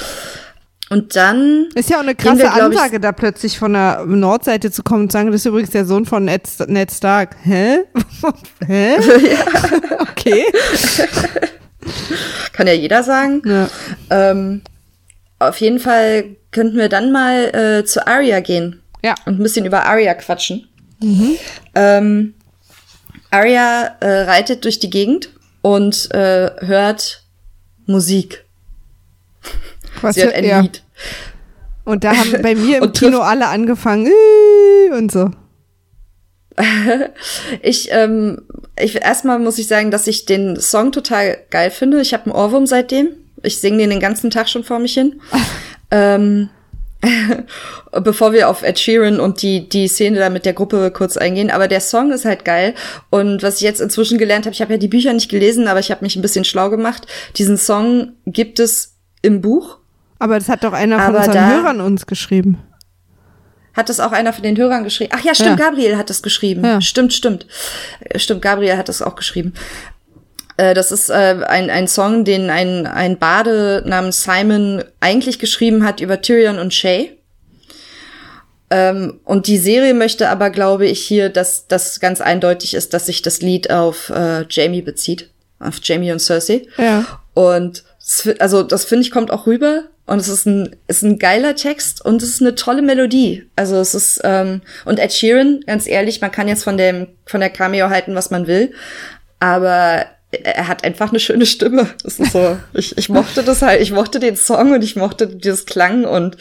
Und dann. Ist ja auch eine krasse wir, Ansage, da plötzlich von der Nordseite zu kommen und sagen, das ist übrigens der Sohn von Ned, Ned Stark. Hä? Hä? Okay. Kann ja jeder sagen. Ja. Ähm, auf jeden Fall könnten wir dann mal äh, zu Arya gehen. Ja. Und ein bisschen über Arya quatschen. Mhm. Ähm, Arya äh, reitet durch die Gegend und äh, hört Musik. Was Sie hat ein ja. Lied. Und da haben bei mir im Kino alle angefangen und so. ich, ähm, ich erstmal muss ich sagen, dass ich den Song total geil finde. Ich habe einen Ohrwurm seitdem. Ich singe den den ganzen Tag schon vor mich hin. ähm, bevor wir auf Ed Sheeran und die, die Szene da mit der Gruppe kurz eingehen. Aber der Song ist halt geil. Und was ich jetzt inzwischen gelernt habe, ich habe ja die Bücher nicht gelesen, aber ich habe mich ein bisschen schlau gemacht. Diesen Song gibt es im Buch aber das hat doch einer von Aber unseren Hörern uns geschrieben. Hat das auch einer von den Hörern geschrieben? Ach ja, stimmt, ja. Gabriel hat das geschrieben. Ja. Stimmt, stimmt. Stimmt, Gabriel hat das auch geschrieben. Äh, das ist äh, ein, ein Song, den ein, ein Bade namens Simon eigentlich geschrieben hat über Tyrion und Shay. Ähm, und die Serie möchte aber, glaube ich, hier, dass das ganz eindeutig ist, dass sich das Lied auf äh, Jamie bezieht. Auf Jamie und Cersei. Ja. Und also das finde ich kommt auch rüber und es ist ein ist ein geiler Text und es ist eine tolle Melodie. Also es ist ähm, und Ed Sheeran, ganz ehrlich, man kann jetzt von dem von der Cameo halten, was man will, aber er hat einfach eine schöne Stimme. Das ist so, ich, ich mochte das halt, ich mochte den Song und ich mochte dieses Klang und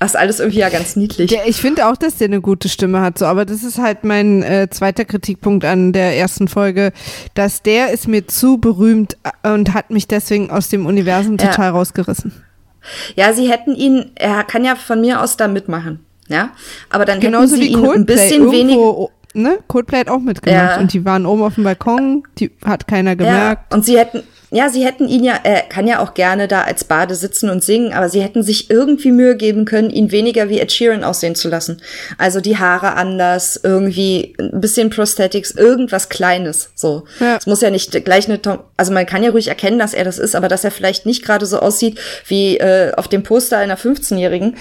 das ist alles irgendwie ja ganz niedlich. Ja, ich finde auch, dass der eine gute Stimme hat, so, aber das ist halt mein äh, zweiter Kritikpunkt an der ersten Folge, dass der ist mir zu berühmt äh, und hat mich deswegen aus dem Universum total ja. rausgerissen. Ja, sie hätten ihn, er kann ja von mir aus da mitmachen. Ja, aber dann Genauso hätten sie ihn ein bisschen weniger ne, Coldplay hat auch mitgemacht ja. und die waren oben auf dem Balkon, die hat keiner gemerkt. Ja, und sie hätten, ja, sie hätten ihn ja, er kann ja auch gerne da als Bade sitzen und singen, aber sie hätten sich irgendwie Mühe geben können, ihn weniger wie Ed Sheeran aussehen zu lassen. Also die Haare anders, irgendwie ein bisschen Prosthetics, irgendwas Kleines, so. Ja. Es muss ja nicht gleich eine, Tom also man kann ja ruhig erkennen, dass er das ist, aber dass er vielleicht nicht gerade so aussieht wie äh, auf dem Poster einer 15-Jährigen.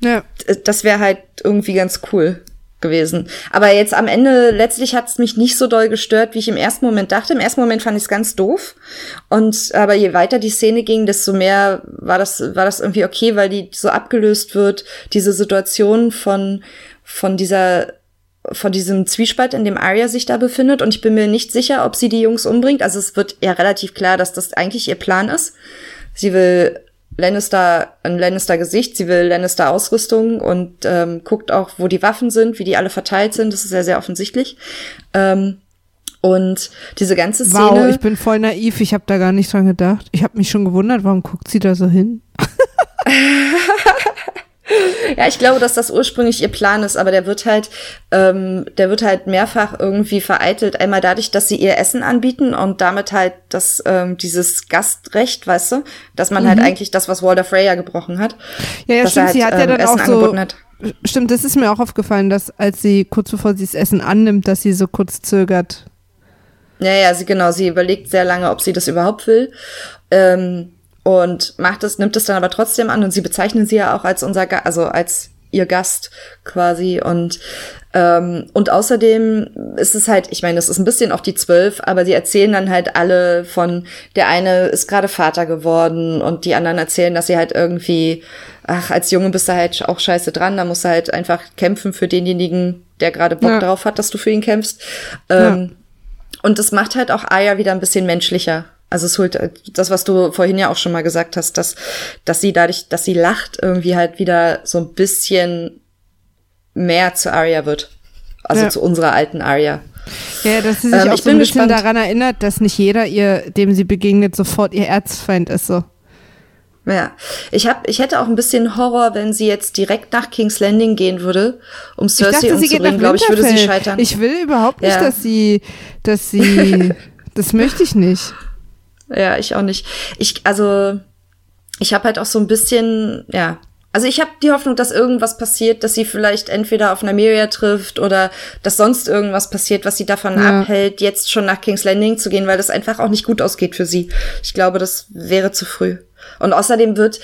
Ja. Das wäre halt irgendwie ganz cool gewesen. Aber jetzt am Ende, letztlich hat es mich nicht so doll gestört, wie ich im ersten Moment dachte. Im ersten Moment fand ich es ganz doof. Und aber je weiter die Szene ging, desto mehr war das, war das irgendwie okay, weil die so abgelöst wird, diese Situation von, von dieser von diesem Zwiespalt, in dem Arya sich da befindet. Und ich bin mir nicht sicher, ob sie die Jungs umbringt. Also es wird ja relativ klar, dass das eigentlich ihr Plan ist. Sie will Lannister ein Lannister-Gesicht, sie will Lannister-Ausrüstung und ähm, guckt auch, wo die Waffen sind, wie die alle verteilt sind. Das ist sehr, sehr offensichtlich. Ähm, und diese ganze Szene. Wow, ich bin voll naiv, ich habe da gar nicht dran gedacht. Ich habe mich schon gewundert, warum guckt sie da so hin? ja, ich glaube, dass das ursprünglich ihr Plan ist, aber der wird halt, ähm, der wird halt mehrfach irgendwie vereitelt. Einmal dadurch, dass sie ihr Essen anbieten und damit halt das, ähm, dieses Gastrecht, weißt du, dass man halt mhm. halt eigentlich das, was Walter Freya gebrochen hat. Ja, ja, stimmt, halt, sie hat ja ähm, dann Essen auch so, hat. Stimmt, das ist mir auch aufgefallen, dass als sie kurz bevor sie das Essen annimmt, dass sie so kurz zögert. Ja, ja, sie genau, sie überlegt sehr lange, ob sie das überhaupt will. Ähm, und macht es, nimmt es dann aber trotzdem an und sie bezeichnen sie ja auch als unser, Ga also als ihr Gast quasi und ähm, und außerdem ist es halt, ich meine, das ist ein bisschen auf die zwölf, aber sie erzählen dann halt alle von, der eine ist gerade Vater geworden und die anderen erzählen, dass sie halt irgendwie, ach, als Junge bist du halt auch scheiße dran, da musst du halt einfach kämpfen für denjenigen, der gerade Bock ja. drauf hat, dass du für ihn kämpfst. Ähm, ja. Und das macht halt auch Aya wieder ein bisschen menschlicher. Also es holt äh, das, was du vorhin ja auch schon mal gesagt hast, dass, dass sie dadurch, dass sie lacht, irgendwie halt wieder so ein bisschen mehr zu Arya wird. Also ja. zu unserer alten Arya. Ja, dass sie sich ähm, auch so ein bisschen gespannt. daran erinnert, dass nicht jeder ihr, dem sie begegnet, sofort ihr Erzfeind ist so. Ja, ich hab, ich hätte auch ein bisschen Horror, wenn sie jetzt direkt nach King's Landing gehen würde, um Cersei dachte, umzubringen. Glaube ich, würde sie scheitern. Ich will überhaupt nicht, ja. dass sie, dass sie, das möchte ich nicht. Ja, ich auch nicht. Ich, also, ich habe halt auch so ein bisschen, ja, also ich habe die Hoffnung, dass irgendwas passiert, dass sie vielleicht entweder auf Nymeria trifft oder dass sonst irgendwas passiert, was sie davon ja. abhält, jetzt schon nach King's Landing zu gehen, weil das einfach auch nicht gut ausgeht für sie. Ich glaube, das wäre zu früh. Und außerdem wird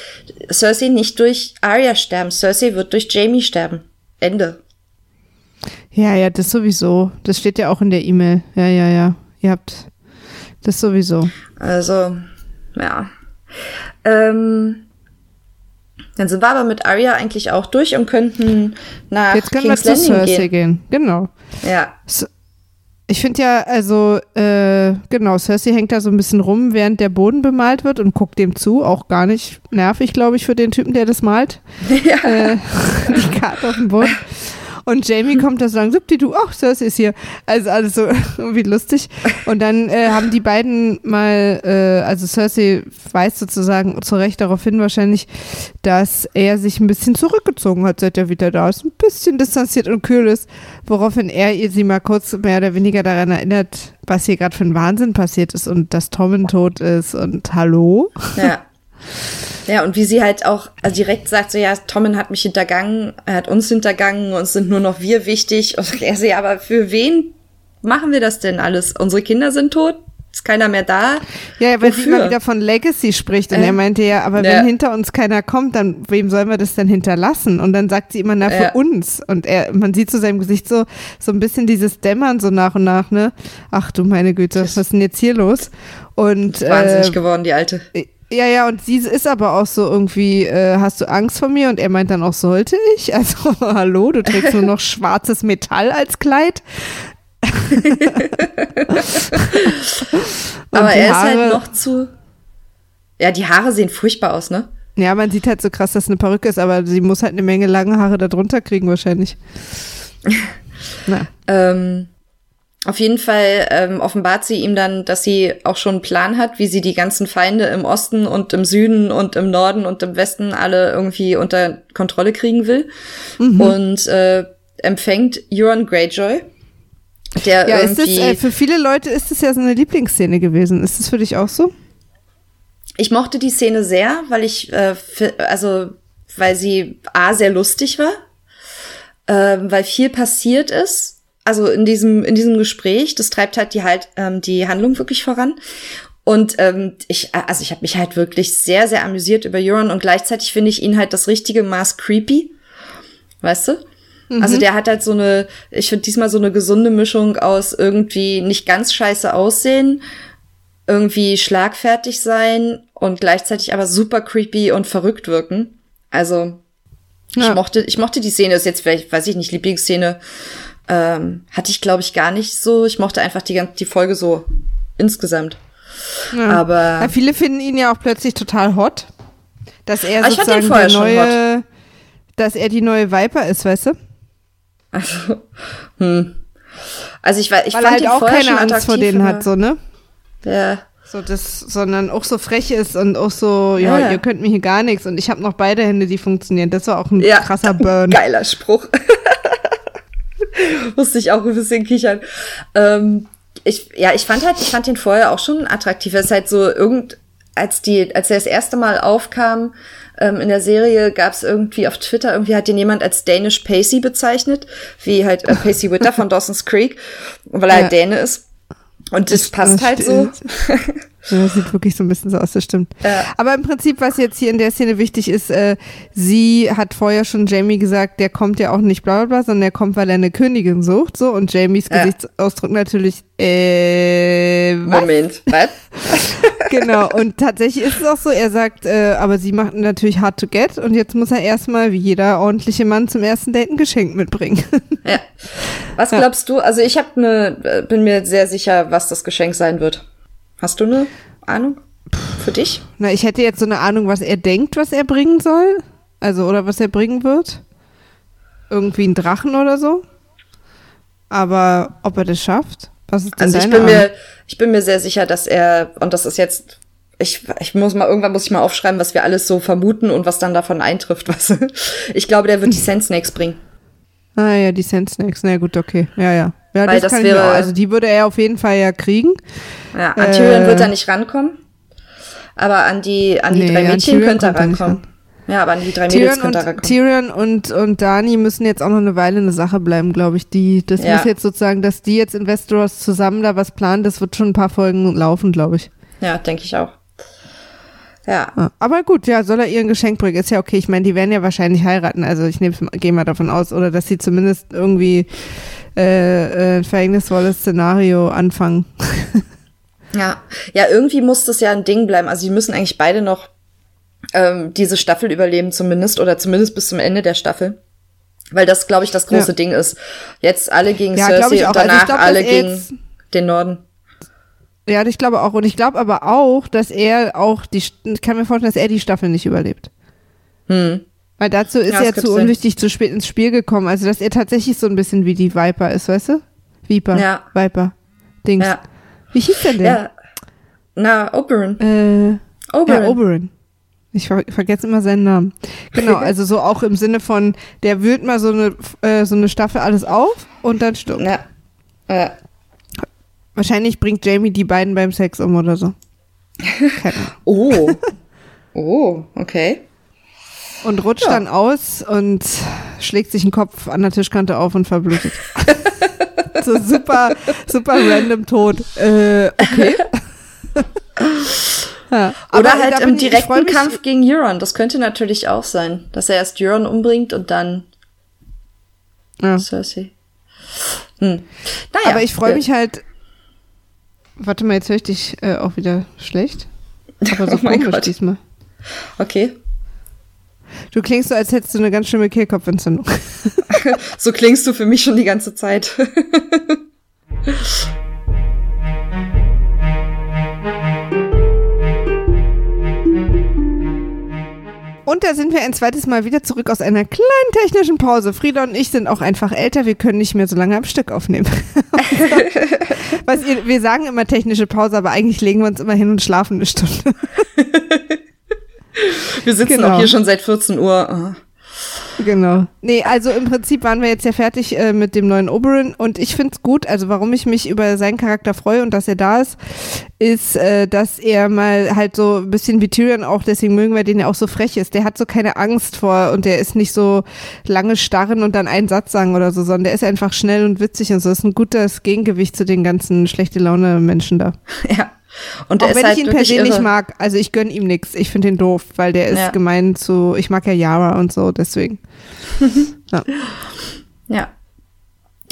Cersei nicht durch Arya sterben. Cersei wird durch Jamie sterben. Ende. Ja, ja, das sowieso. Das steht ja auch in der E-Mail. Ja, ja, ja. Ihr habt das sowieso. Also, ja. Ähm, dann sind wir aber mit Arya eigentlich auch durch und könnten nach Jetzt können King's wir zu Landing Cersei gehen. gehen. Genau. Ja. So, ich finde ja, also, äh, genau, Cersei hängt da so ein bisschen rum, während der Boden bemalt wird und guckt dem zu. Auch gar nicht nervig, glaube ich, für den Typen, der das malt. Ja. Äh, die Karte auf dem Boden. Und Jamie kommt da so lang, du, ach, Cersei ist hier. Also alles so irgendwie lustig. Und dann äh, haben die beiden mal, äh, also Cersei weist sozusagen zu Recht darauf hin wahrscheinlich, dass er sich ein bisschen zurückgezogen hat, seit er wieder da ist. Ein bisschen distanziert und kühl ist. Woraufhin er ihr sie mal kurz mehr oder weniger daran erinnert, was hier gerade für ein Wahnsinn passiert ist und dass Tommen tot ist und hallo. Ja. Ja, und wie sie halt auch also direkt sagt, so ja, Tommen hat mich hintergangen, er hat uns hintergangen, uns sind nur noch wir wichtig. Und er so, ja, aber für wen machen wir das denn alles? Unsere Kinder sind tot, ist keiner mehr da. Ja, weil sie immer wieder von Legacy spricht. Und äh, er meinte ja, aber ja. wenn hinter uns keiner kommt, dann wem sollen wir das denn hinterlassen? Und dann sagt sie immer, na, für ja. uns. Und er, man sieht zu seinem Gesicht so, so ein bisschen dieses Dämmern so nach und nach, ne? Ach du meine Güte, was ist denn jetzt hier los? Und, wahnsinnig äh, geworden, die Alte. Ja, ja, und sie ist aber auch so irgendwie, äh, hast du Angst vor mir? Und er meint dann auch, sollte ich? Also, hallo, du trägst nur noch schwarzes Metall als Kleid. aber er ist halt noch zu. Ja, die Haare sehen furchtbar aus, ne? Ja, man sieht halt so krass, dass es eine Perücke ist, aber sie muss halt eine Menge lange Haare da drunter kriegen, wahrscheinlich. Na. ähm, auf jeden Fall ähm, offenbart sie ihm dann, dass sie auch schon einen Plan hat, wie sie die ganzen Feinde im Osten und im Süden und im Norden und im Westen alle irgendwie unter Kontrolle kriegen will. Mhm. Und äh, empfängt Euron Greyjoy. Der ja, ist das, äh, für viele Leute ist es ja so eine Lieblingsszene gewesen. Ist das für dich auch so? Ich mochte die Szene sehr, weil ich, äh, für, also, weil sie A, sehr lustig war, äh, weil viel passiert ist also in diesem, in diesem Gespräch, das treibt halt die halt ähm, die Handlung wirklich voran. Und ähm, ich, also ich habe mich halt wirklich sehr, sehr amüsiert über Euron und gleichzeitig finde ich ihn halt das richtige Maß creepy. Weißt du? Mhm. Also der hat halt so eine, ich finde diesmal so eine gesunde Mischung aus irgendwie nicht ganz scheiße aussehen, irgendwie schlagfertig sein und gleichzeitig aber super creepy und verrückt wirken. Also ja. ich mochte, ich mochte die Szene, ist jetzt vielleicht, weiß ich nicht, Lieblingsszene ähm, hatte ich, glaube ich, gar nicht so. Ich mochte einfach die, die Folge so insgesamt. Ja. Aber ja, viele finden ihn ja auch plötzlich total hot. Dass er ah, sozusagen der neue, dass er die neue Viper ist, weißt du? Also, hm. Also ich, ich Weil fand halt auch keine Angst vor denen hat, so, ne? Ja. So das, sondern auch so frech ist und auch so, ja, ja. ihr könnt mir hier gar nichts und ich habe noch beide Hände, die funktionieren. Das war auch ein ja, krasser Burn. Geiler Spruch. Musste ich auch ein bisschen kichern. Ähm, ich, ja, ich fand halt, ich fand den vorher auch schon attraktiv. Es ist halt so irgend, als die, als er das erste Mal aufkam ähm, in der Serie, gab es irgendwie auf Twitter, irgendwie hat den jemand als Danish Pacey bezeichnet, wie halt äh, Pacey Witter von Dawson's Creek, weil er halt ja. Däne ist. Und das, das passt halt so. Ja, das sieht wirklich so ein bisschen so aus, das stimmt. Ja. Aber im Prinzip, was jetzt hier in der Szene wichtig ist, äh, sie hat vorher schon Jamie gesagt, der kommt ja auch nicht bla bla bla, sondern der kommt, weil er eine Königin sucht, so. Und Jamies ja. Gesichtsausdruck natürlich, äh, was? Moment, was? genau, und tatsächlich ist es auch so, er sagt, äh, aber sie macht natürlich hard to get und jetzt muss er erstmal, wie jeder ordentliche Mann, zum ersten Date ein Geschenk mitbringen. ja. Was glaubst du? Also ich hab ne, bin mir sehr sicher, was das Geschenk sein wird. Hast du eine Ahnung? Für dich? Na, ich hätte jetzt so eine Ahnung, was er denkt, was er bringen soll. Also, oder was er bringen wird. Irgendwie ein Drachen oder so. Aber ob er das schafft? Was ist denn Also ich bin Ahnung? mir, ich bin mir sehr sicher, dass er, und das ist jetzt, ich, ich muss mal, irgendwann muss ich mal aufschreiben, was wir alles so vermuten und was dann davon eintrifft, was. Ich glaube, der wird die Sand Snakes bringen. Ah ja, die Sand Snakes. Na gut, okay. Ja, ja. Ja, Weil das, das wäre-. Also die würde er auf jeden Fall ja kriegen. Ja, an Tyrion Äh. wird er nicht rankommen. Aber an die, an die Nee, drei Mädchen könnte er rankommen. Ja, aber an die drei Mädels Tyrion und, könnte er rankommen. Tyrion und, und Dani müssen jetzt auch noch eine Weile eine Sache bleiben, glaube ich. Die, das Ja. muss jetzt sozusagen, dass die jetzt in Westeros zusammen da was planen, das wird schon ein paar Folgen laufen, glaube ich. Ja, denke ich auch. Ja. Aber gut, ja, soll er ihr ein Geschenk bringen, ist ja okay. Ich meine, die werden ja wahrscheinlich heiraten, also ich nehme gehe mal davon aus, oder dass sie zumindest irgendwie äh, äh, ein verhängnisvolles Szenario anfangen. Ja. Ja, irgendwie muss das ja ein Ding bleiben. Also die müssen eigentlich beide noch ähm, diese Staffel überleben zumindest oder zumindest bis zum Ende der Staffel. Weil das, glaube ich, das große Ja. Ding ist. Jetzt alle gegen Ja, Cersei ich auch. und Also danach glaub, alle gegen den Norden. Ja, ich glaube auch. Und ich glaube aber auch, dass er auch die, ich kann mir vorstellen, dass er die Staffel nicht überlebt. Hm. Weil dazu ist Ja, er zu unwichtig zu spät ins Spiel gekommen. Also, dass er tatsächlich so ein bisschen wie die Viper ist, weißt du? Viper. Ja. Viper. Dings. Ja. Wie hieß der denn? Ja. Na, Oberyn. Äh, Oberyn. ja, Oberyn. Ich ver vergesse immer seinen Namen. Genau, also so auch im Sinne von, der wühlt mal so eine, äh, so eine Staffel alles auf und dann stirbt. Ja. Ja. Wahrscheinlich bringt Jamie die beiden beim Sex um oder so. Keine Ahnung. Oh. oh, okay. Und rutscht Ja. dann aus und schlägt sich den Kopf an der Tischkante auf und verblutet. so super, super random Tod. Äh, okay. ja. Oder Aber halt im ich- ich direkten Kampf gegen Euron. Das könnte natürlich auch sein. Dass er erst Euron umbringt und dann Ja. Cersei. Hm. Naja, Aber ich freue mich halt. Warte mal, jetzt höre ich dich äh, auch wieder schlecht. Aber so Oh mein komisch Gott. diesmal. Okay. Du klingst so, als hättest du eine ganz schlimme Kehlkopfentzündung. So klingst du für mich schon die ganze Zeit. Und da sind wir ein zweites Mal wieder zurück aus einer kleinen technischen Pause. Frieda und ich sind auch einfach älter, wir können nicht mehr so lange am Stück aufnehmen. Was ihr, wir sagen immer technische Pause, aber eigentlich legen wir uns immer hin und schlafen eine Stunde. Wir sitzen Genau. auch hier schon seit 14 Uhr. Ah. Genau. Nee, also im Prinzip waren wir jetzt ja fertig äh, mit dem neuen Oberyn und ich find's gut, also warum ich mich über seinen Charakter freue und dass er da ist, ist, äh, dass er mal halt so ein bisschen wie Tyrion auch, deswegen mögen wir den ja auch so frech ist. Der hat so keine Angst vor und der ist nicht so lange starren und dann einen Satz sagen oder so, sondern der ist einfach schnell und witzig und so. ist ein gutes Gegengewicht zu den ganzen schlechte Laune Menschen da. Ja. Und Auch wenn halt ich ihn per se nicht mag, also ich gönn ihm nix. Ich finde ihn doof, weil der ist Ja. gemein zu, ich mag ja Yara und so, deswegen. ja. Ja.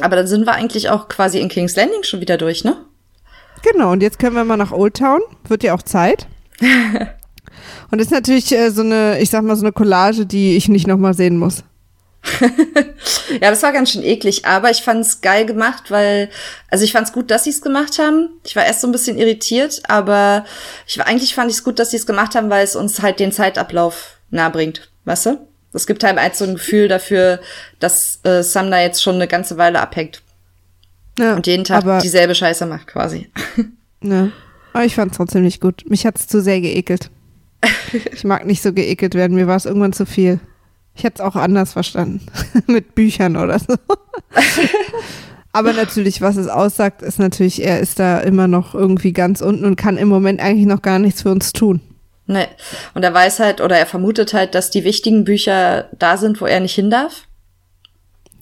Aber dann sind wir eigentlich auch quasi in King's Landing schon wieder durch, ne? Genau, und jetzt können wir mal nach Old Town. Wird ja auch Zeit. Und das ist natürlich äh, so eine, ich sag mal, so eine Collage, die ich nicht nochmal sehen muss. Ja, das war ganz schön eklig, aber ich fand's geil gemacht, weil, also ich fand's gut, dass sie es gemacht haben. Ich war erst so ein bisschen irritiert, aber ich war, eigentlich fand ich es gut, dass sie es gemacht haben, weil es uns halt den Zeitablauf nahe bringt, weißt du? Das gibt halt halt so ein Gefühl dafür, dass äh, Sam da jetzt schon eine ganze Weile abhängt Ja, und jeden Tag aber, dieselbe Scheiße macht quasi. ja. aber ich fand's trotzdem nicht gut. Mich hat's zu sehr geekelt. Ich mag nicht so geekelt werden. Mir war es irgendwann zu viel. Ich hätte es auch anders verstanden. Mit Büchern oder so. Aber natürlich, was es aussagt, ist natürlich, er ist da immer noch irgendwie ganz unten und kann im Moment eigentlich noch gar nichts für uns tun. Ne. Und er weiß halt, oder er vermutet halt, dass die wichtigen Bücher da sind, wo er nicht hin darf.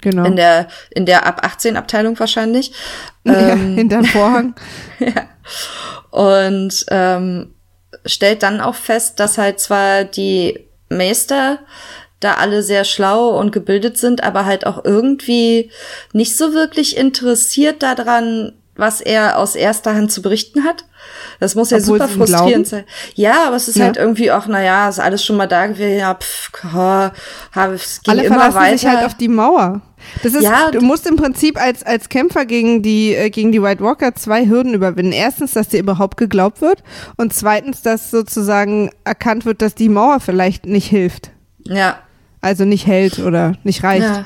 Genau. In der, in der ab 18 Abteilung wahrscheinlich. ja, Ähm, hinterm Vorhang. und ähm, stellt dann auch fest, dass halt zwar die Meister da alle sehr schlau und gebildet sind, aber halt auch irgendwie nicht so wirklich interessiert daran, was er aus erster Hand zu berichten hat. Das muss ja Obwohl super frustrierend sein. Ja, aber es ist ja. halt irgendwie auch, naja, ist alles schon mal da gewesen. Ja, pff, oh, es ging Alle immer verlassen weiter. sich halt auf die Mauer. Das ist, ja, du musst im Prinzip als, als Kämpfer gegen die, äh, gegen die White Walker zwei Hürden überwinden. Erstens, dass dir überhaupt geglaubt wird und zweitens, dass sozusagen erkannt wird, dass die Mauer vielleicht nicht hilft. Ja. Also nicht hält oder nicht reicht. Ja.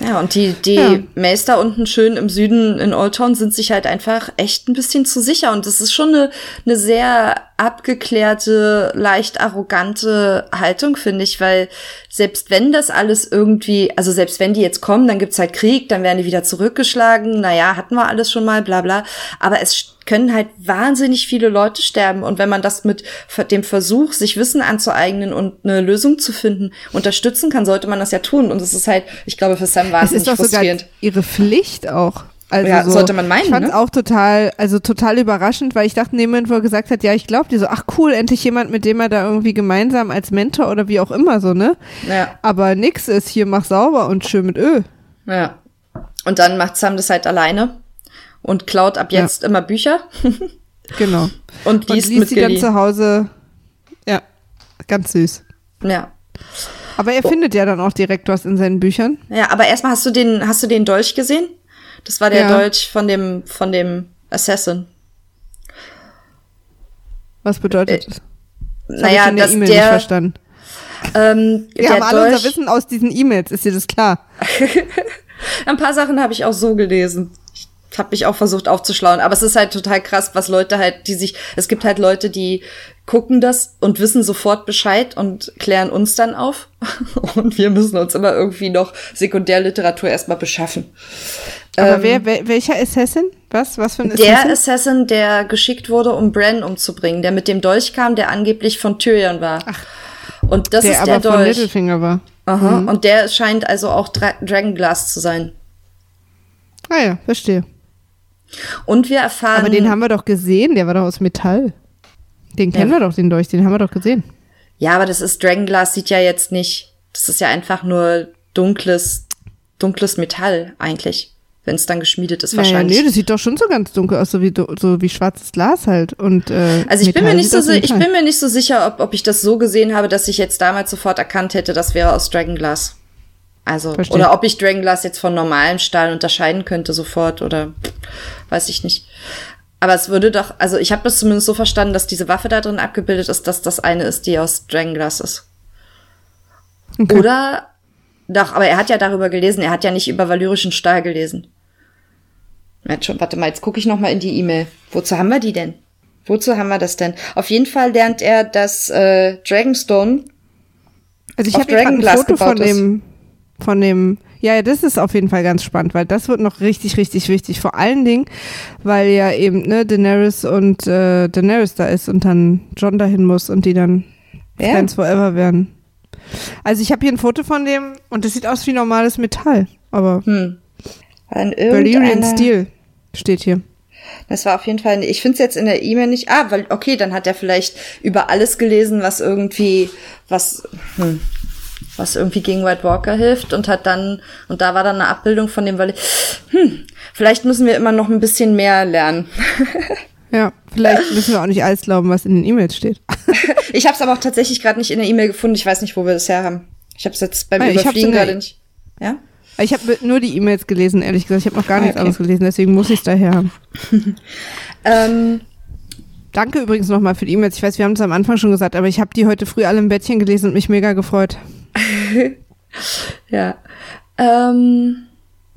Ja, und die, die ja. Meister unten schön im Süden in Old Town sind sich halt einfach echt ein bisschen zu sicher. Und das ist schon eine, eine sehr abgeklärte, leicht arrogante Haltung, finde ich, weil selbst wenn das alles irgendwie, also selbst wenn die jetzt kommen, dann gibt's halt Krieg, dann werden die wieder zurückgeschlagen, naja, hatten wir alles schon mal, bla bla. Aber es können halt wahnsinnig viele Leute sterben. Und wenn man das mit dem Versuch, sich Wissen anzueignen und eine Lösung zu finden, unterstützen kann, sollte man das ja tun. Und es ist halt, ich glaube, für Sam wahnsinnig es ist doch frustrierend. Ihre Pflicht auch. Also ja, so, sollte man meinen. Ich fand es ne? auch total, also total überraschend, weil ich dachte in dem Moment, wo er gesagt hat, ja, ich glaube dir so, ach cool, endlich jemand, mit dem er da irgendwie gemeinsam als Mentor oder wie auch immer so, ne? Ja. Aber nix ist hier, mach sauber und schön mit Öl. Ja. Und dann macht Sam das halt alleine und klaut ab jetzt ja. immer Bücher. genau. Und liest, und liest mit die dann zu Hause. Ja, ganz süß. Ja. Aber er oh. findet ja dann auch direkt was in seinen Büchern. Ja, aber erstmal hast du den, hast du den Dolch gesehen? Das war der ja. Dolch von dem, von dem Assassin. Was bedeutet äh, das? das naja, dass der, nicht verstanden. Ähm, Wir haben alle Dolch, unser Wissen aus diesen E-Mails, ist dir das klar? Ein paar Sachen habe ich auch so gelesen. Ich habe mich auch versucht aufzuschlauen, aber es ist halt total krass, was Leute halt, die sich, es gibt halt Leute, die gucken das und wissen sofort Bescheid und klären uns dann auf. Und wir müssen uns immer irgendwie noch Sekundärliteratur erstmal beschaffen. Aber ähm, wer, wer, welcher Assassin? Was? Was für ein Assassin? Der Assassin, der geschickt wurde, um Bran umzubringen, der mit dem Dolch kam, der angeblich von Tyrion war. Ach, und das der ist aber der Dolch. Von Littlefinger war. Aha. Mhm. Und der scheint also auch Dra Dragonglass zu sein. Ah ja, verstehe. Und wir erfahren. Aber den haben wir doch gesehen, der war doch aus Metall. Den kennen ja. wir doch, den Dolch, den haben wir doch gesehen. Ja, aber das ist Dragonglass, sieht ja jetzt nicht. Das ist ja einfach nur dunkles, dunkles Metall eigentlich wenn es dann geschmiedet ist, wahrscheinlich. Ja, nee, das sieht doch schon so ganz dunkel aus, so wie, so wie schwarzes Glas halt. Und, äh, also ich bin mir nicht so, ich bin mir nicht so sicher, ob, ob ich das so gesehen habe, dass ich jetzt damals sofort erkannt hätte, das wäre aus Dragonglass. Also, Verstehe. oder ob ich Dragonglass jetzt von normalem Stahl unterscheiden könnte sofort oder weiß ich nicht. Aber es würde doch, also ich habe das zumindest so verstanden, dass diese Waffe da drin abgebildet ist, dass das eine ist, die aus Dragonglass ist. Okay. Oder doch, aber er hat ja darüber gelesen, er hat ja nicht über valyrischen Stahl gelesen. Jetzt schon, warte mal, jetzt gucke ich noch mal in die E-Mail. Wozu haben wir die denn? Wozu haben wir das denn? Auf jeden Fall lernt er, dass äh, Dragonstone also ich habe ein Foto von dem, von dem, ja, das ist auf jeden Fall ganz spannend, weil das wird noch richtig, richtig wichtig. Vor allen Dingen, weil ja eben ne, Daenerys und äh, Daenerys da ist und dann John dahin muss und die dann ja. Friends Forever werden. Also ich habe hier ein Foto von dem und das sieht aus wie normales Metall, aber hm. Valyrian Steel steht hier. Das war auf jeden Fall, ich finde es jetzt in der E-Mail nicht, ah, weil, okay, dann hat er vielleicht über alles gelesen, was irgendwie, was, hm, was irgendwie gegen White Walker hilft und hat dann, und da war dann eine Abbildung von dem, weil, hm, vielleicht müssen wir immer noch ein bisschen mehr lernen. Ja, vielleicht müssen wir auch nicht alles glauben, was in den E-Mails steht. ich habe es aber auch tatsächlich gerade nicht in der E-Mail gefunden. Ich weiß nicht, wo wir das her haben. Ich habe es jetzt beim ah, Überfliegen gerade nicht. Ja? Ich habe nur die E-Mails gelesen, ehrlich gesagt. Ich habe noch gar nichts okay. anderes gelesen, deswegen muss ich es daher haben. ähm, Danke übrigens nochmal für die E-Mails. Ich weiß, wir haben es am Anfang schon gesagt, aber ich habe die heute früh alle im Bettchen gelesen und mich mega gefreut. ja. Ähm,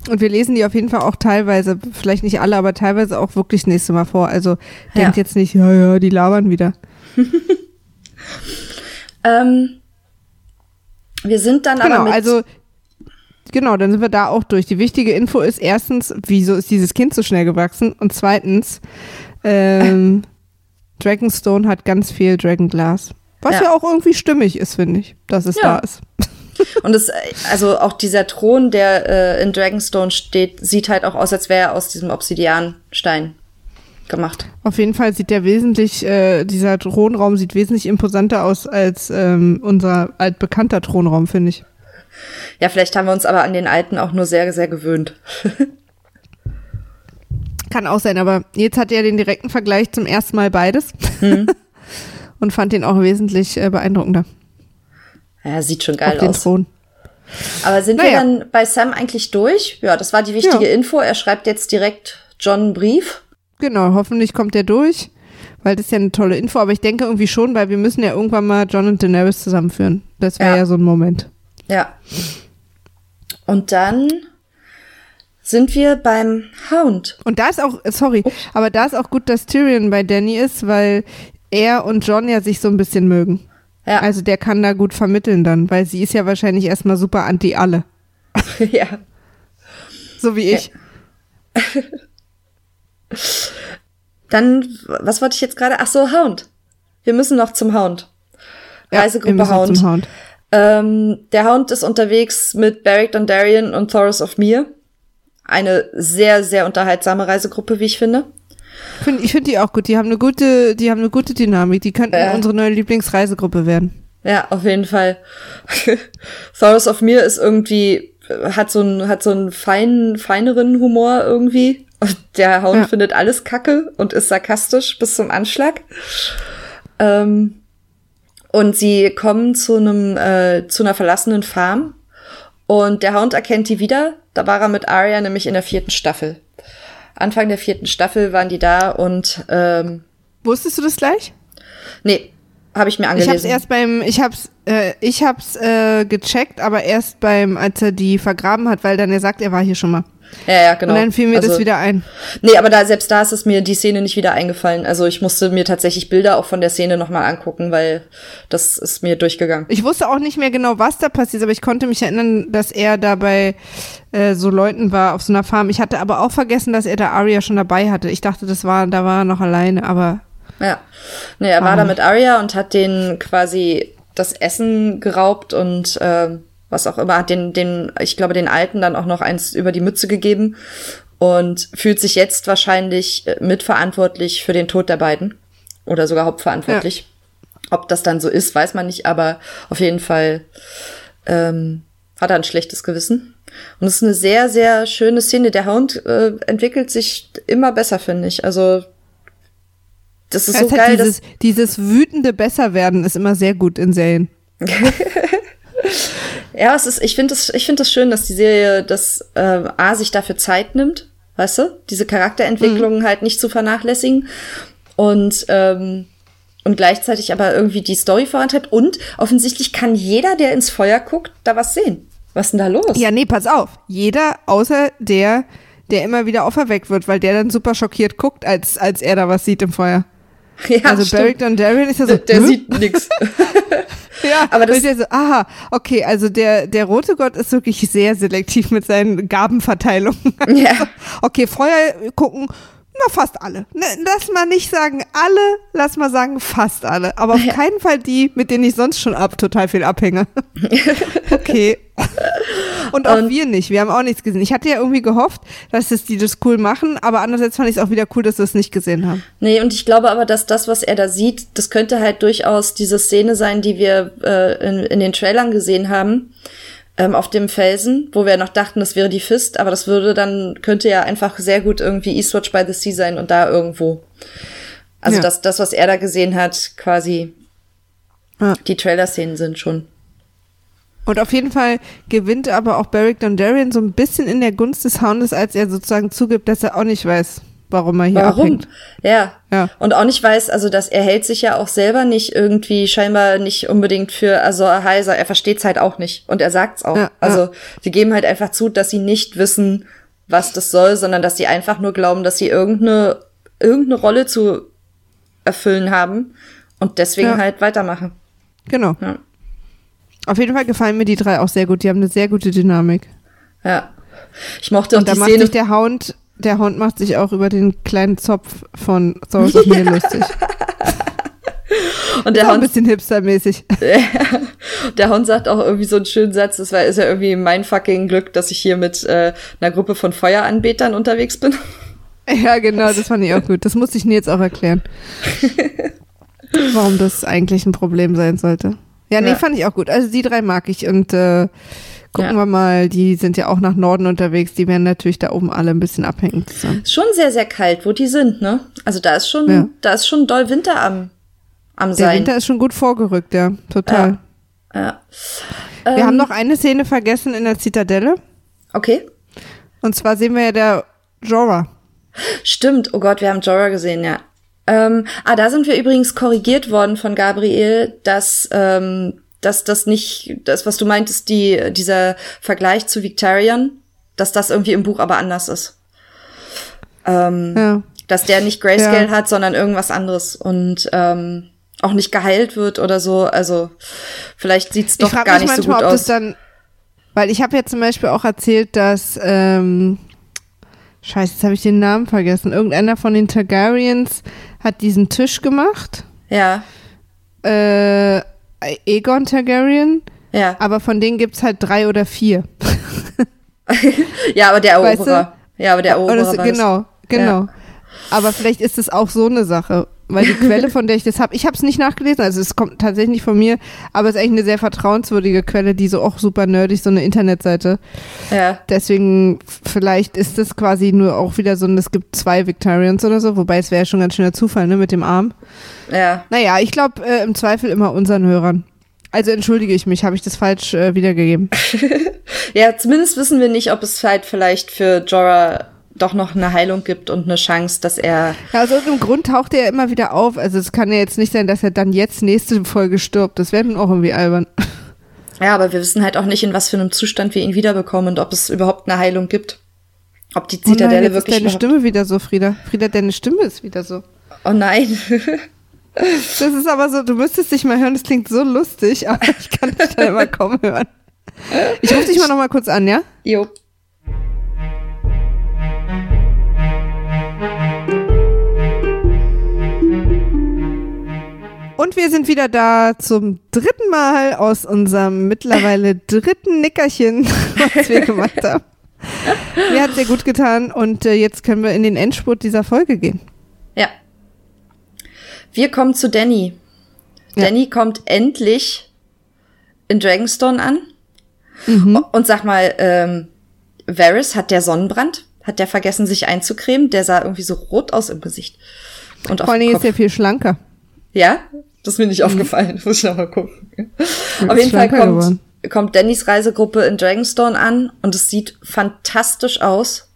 und wir lesen die auf jeden Fall auch teilweise, vielleicht nicht alle, aber teilweise auch wirklich das nächste Mal vor. Also denkt ja. jetzt nicht, ja, ja, die labern wieder. ähm, wir sind dann genau, aber mit also Genau, dann sind wir da auch durch. Die wichtige Info ist erstens, wieso ist dieses Kind so schnell gewachsen? Und zweitens, ähm, Dragonstone hat ganz viel Dragonglass. Was ja. ja auch irgendwie stimmig ist, finde ich, dass es ja. da ist. Und es, also auch dieser Thron, der äh, in Dragonstone steht, sieht halt auch aus, als wäre er aus diesem Obsidianstein gemacht. Auf jeden Fall sieht der wesentlich, äh, dieser Thronraum sieht wesentlich imposanter aus als ähm, unser altbekannter Thronraum, finde ich. Ja, vielleicht haben wir uns aber an den alten auch nur sehr, sehr gewöhnt. Kann auch sein, aber jetzt hat er den direkten Vergleich zum ersten Mal beides Hm. und fand den auch wesentlich äh, beeindruckender. Ja, sieht schon geil auf den aus. Thron. Aber sind wir Naja. dann bei Sam eigentlich durch? Ja, das war die wichtige Ja. Info. Er schreibt jetzt direkt John einen Brief. Genau, hoffentlich kommt der durch, weil das ist ja eine tolle Info, aber ich denke irgendwie schon, weil wir müssen ja irgendwann mal John und Daenerys zusammenführen. Das wäre Ja. ja. so ein Moment. Ja. Und dann sind wir beim Hound. Und da ist auch, sorry, aber da ist auch gut, dass Tyrion bei Danny ist, weil er und John ja sich so ein bisschen mögen. Ja, Also der kann da gut vermitteln dann, weil sie ist ja wahrscheinlich erstmal super anti alle. ja. So wie ich. Dann, was wollte ich jetzt gerade? Ach so, Hound. Wir müssen noch zum Hound. Ja, wir Reisegruppe müssen Hound. Zum Hound. Ähm, der Hound ist unterwegs mit Beric Dondarrion und Thoros of Mir. Eine sehr, sehr unterhaltsame Reisegruppe, wie ich finde. Find, ich finde die auch gut. Die haben eine gute, die haben eine gute Dynamik. Die könnten Ja. unsere neue Lieblingsreisegruppe werden. Ja, auf jeden Fall. Thoros of Mir ist irgendwie, hat so einen, hat so einen feinen, feineren Humor irgendwie. Und der Hound Ja. findet alles kacke und ist sarkastisch bis zum Anschlag. Ähm, und sie kommen zu einem, äh, zu einer verlassenen Farm. Und der Hound erkennt die wieder. Da war er mit Arya nämlich in der vierten Staffel. Anfang der vierten Staffel waren die da und ähm, Wusstest du das gleich? nee, habe ich mir Ich angelesen. hab's erst beim, ich hab's, äh, ich hab's äh, gecheckt, aber erst beim, als er die vergraben hat, weil dann er sagt, er war hier schon mal. ja, ja, genau. Und dann fiel mir Also- das wieder ein. Nee, aber da, selbst da ist es mir die Szene nicht wieder eingefallen. Also ich musste mir tatsächlich Bilder auch von der Szene nochmal angucken, weil das ist mir durchgegangen. Ich wusste auch nicht mehr genau, was da passiert ist, aber ich konnte mich erinnern, dass er da bei äh, so Leuten war auf so einer Farm. Ich hatte aber auch vergessen, dass er da Arya schon dabei hatte. Ich dachte, das war, da war er noch alleine, aber Ja. Nee, er war da mit Arya und hat den quasi das Essen geraubt und ähm, was auch immer, hat den, den, ich glaube, den Alten dann auch noch eins über die Mütze gegeben und fühlt sich jetzt wahrscheinlich äh, mitverantwortlich für den Tod der beiden. Oder sogar hauptverantwortlich. Ob das dann so ist, weiß man nicht, aber auf jeden Fall ähm, hat er ein schlechtes Gewissen. Und es ist eine sehr, sehr schöne Szene. Der Hound äh, entwickelt sich immer besser, finde ich. Also das ist es so geil, dieses, dieses wütende Besserwerden ist immer sehr gut in Serien. dass ja, es ist. Ich finde es, ich finde es schön, dass die Serie das äh, a sich dafür Zeit nimmt, weißt du, diese Charakterentwicklungen halt nicht zu vernachlässigen und ähm, und gleichzeitig aber irgendwie die Story vorantreibt und offensichtlich kann jeder, der ins Feuer guckt, da was sehen. Was ist denn da los? Ja, nee, pass auf. Jeder, außer der, der immer wieder auferweckt wird, weil der dann super schockiert guckt, als, als er da was sieht im Feuer. Ja, also stimmt. Beric Dondarrion ist ja so, der, der sieht nix. Ja, Aber das- ich so, aha, okay, also der, der rote Gott ist wirklich sehr selektiv mit seinen Gabenverteilungen. Ja. Okay, Feuer gucken, na fast alle. Ne, lass mal nicht sagen alle, lass mal sagen fast alle. Aber auf keinen Fall die, mit denen ich sonst schon ab total viel abhänge. okay. Und auch Und- wir nicht. Wir haben auch nichts gesehen. Ich hatte ja irgendwie gehofft, dass es die das cool machen, aber andererseits fand ich es auch wieder cool, dass wir es nicht gesehen haben. Nee, und ich glaube aber, dass das, was er da sieht, das könnte halt durchaus diese Szene sein, die wir äh, in, in den Trailern gesehen haben, ähm, auf dem Felsen, wo wir noch dachten, das wäre die Fist, aber das würde dann, könnte ja einfach sehr gut irgendwie Eastwatch by the Sea sein und da irgendwo. Also Ja. das, das, was er da gesehen hat, quasi Ja. die Trailer-Szenen sind schon. Und auf jeden Fall gewinnt aber auch Beric Dondarrion so ein bisschen in der Gunst des Houndes, als er sozusagen zugibt, dass er auch nicht weiß, warum er hier Warum? abhängt. Ja. Ja. Und auch nicht weiß, also dass er hält sich ja auch selber nicht irgendwie scheinbar nicht unbedingt für also heiser, er versteht's halt auch nicht und er sagt's auch. Ja, also ja. die geben halt einfach zu, dass sie nicht wissen, was das soll, sondern dass sie einfach nur glauben, dass sie irgendeine irgendeine Rolle zu erfüllen haben und deswegen Ja. halt weitermachen. Genau. Ja. Auf jeden Fall gefallen mir die drei auch sehr gut. Die haben eine sehr gute Dynamik. Ja. Ich mochte Und da macht sich der Hound, der Hound macht sich auch über den kleinen Zopf von Thoros of Mir lustig. und Der auch ein Hund bisschen hipstermäßig. Der Hund sagt auch irgendwie so einen schönen Satz, das war, ist ja irgendwie mein fucking Glück, dass ich hier mit äh, einer Gruppe von Feueranbetern unterwegs bin. ja, genau, das fand ich auch gut. Das musste ich Nils auch erklären. Warum das eigentlich ein Problem sein sollte. Ja, nee, Ja. fand ich auch gut. Also die drei mag ich und äh, Gucken Ja. wir mal, die sind ja auch nach Norden unterwegs, die werden natürlich da oben alle ein bisschen abhängig sein. Ist schon sehr, sehr kalt, wo die sind, ne? Also da ist schon, Ja. da ist schon doll Winter am, am Der sein. Winter ist schon gut vorgerückt, ja, total. Ja. Wir Ähm, haben noch eine Szene vergessen in der Zitadelle. Okay. Und zwar sehen wir ja der Jorah. Stimmt, oh Gott, wir haben Jorah gesehen, ja. Ähm, ah, da sind wir übrigens korrigiert worden von Gabriel, dass, ähm, dass das nicht, das, was du meintest, die, dieser Vergleich zu Victarion, dass das irgendwie im Buch aber anders ist. Ähm, Ja. Dass der nicht Grayscale Ja. hat, sondern irgendwas anderes und ähm, auch nicht geheilt wird oder so. Also vielleicht sieht's doch gar mich nicht so manchmal, gut ob das aus. dann, weil ich habe ja zum Beispiel auch erzählt, dass, ähm, scheiße, jetzt habe ich den Namen vergessen. Irgendeiner von den Targaryens hat diesen Tisch gemacht. Ja, Äh, Aegon Targaryen, ja. aber von denen gibt's halt drei oder vier. Ja, aber der Weißt du? Eroberer. Ja, aber der Eroberer genau, genau. Aber vielleicht ist es auch so eine Sache. Weil die Quelle, von der ich das habe, ich habe es nicht nachgelesen, also es kommt tatsächlich nicht von mir, aber es ist eigentlich eine sehr vertrauenswürdige Quelle, die so auch super nerdig, so eine Internetseite. Ja. Deswegen, vielleicht ist es quasi nur auch wieder so, ein- es gibt zwei Victorians oder so, wobei es wäre ja schon ganz schöner Zufall, ne, mit dem Arm. Ja, Naja, ich glaube äh, im Zweifel immer unseren Hörern. Also entschuldige ich mich, habe ich das falsch äh, wiedergegeben. Ja, zumindest wissen wir nicht, ob es halt vielleicht für Jorah doch noch eine Heilung gibt und eine Chance, dass er. Ja, aus irgendeinem Grund taucht er ja immer wieder auf. Also es kann ja jetzt nicht sein, dass er dann jetzt nächste Folge stirbt. Das wäre nun auch irgendwie albern. Ja, aber wir wissen halt auch nicht, in was für einem Zustand wir ihn wiederbekommen und ob es überhaupt eine Heilung gibt. Ob die Oh nein, Zitadelle jetzt ist wirklich. deine überhaupt- Stimme wieder so, Frieda. Frieda, deine Stimme ist wieder so. Oh nein. Das ist aber so, du müsstest dich mal hören, das klingt so lustig, aber ich kann dich da immer kaum hören. Ich rufe dich mal noch mal kurz an, ja? jo. Und wir sind wieder da zum dritten Mal aus unserem mittlerweile dritten Nickerchen, was wir gemacht haben. Mir hat sehr gut getan und äh, jetzt können wir in den Endspurt dieser Folge gehen. Ja. Wir kommen zu Danny. Ja. Danny kommt endlich in Dragonstone an. Mhm. Und sag mal, ähm, Varys, hat der Sonnenbrand? Hat der vergessen, sich einzucremen? Der sah irgendwie so rot aus im Gesicht. Und Vor Kopf. ist er viel schlanker. Ja? Das ist mir nicht aufgefallen. Muss ich noch mal gucken. Auf ist jeden Fall kommt, geworden. kommt Dannys Reisegruppe in Dragonstone an und es sieht fantastisch aus,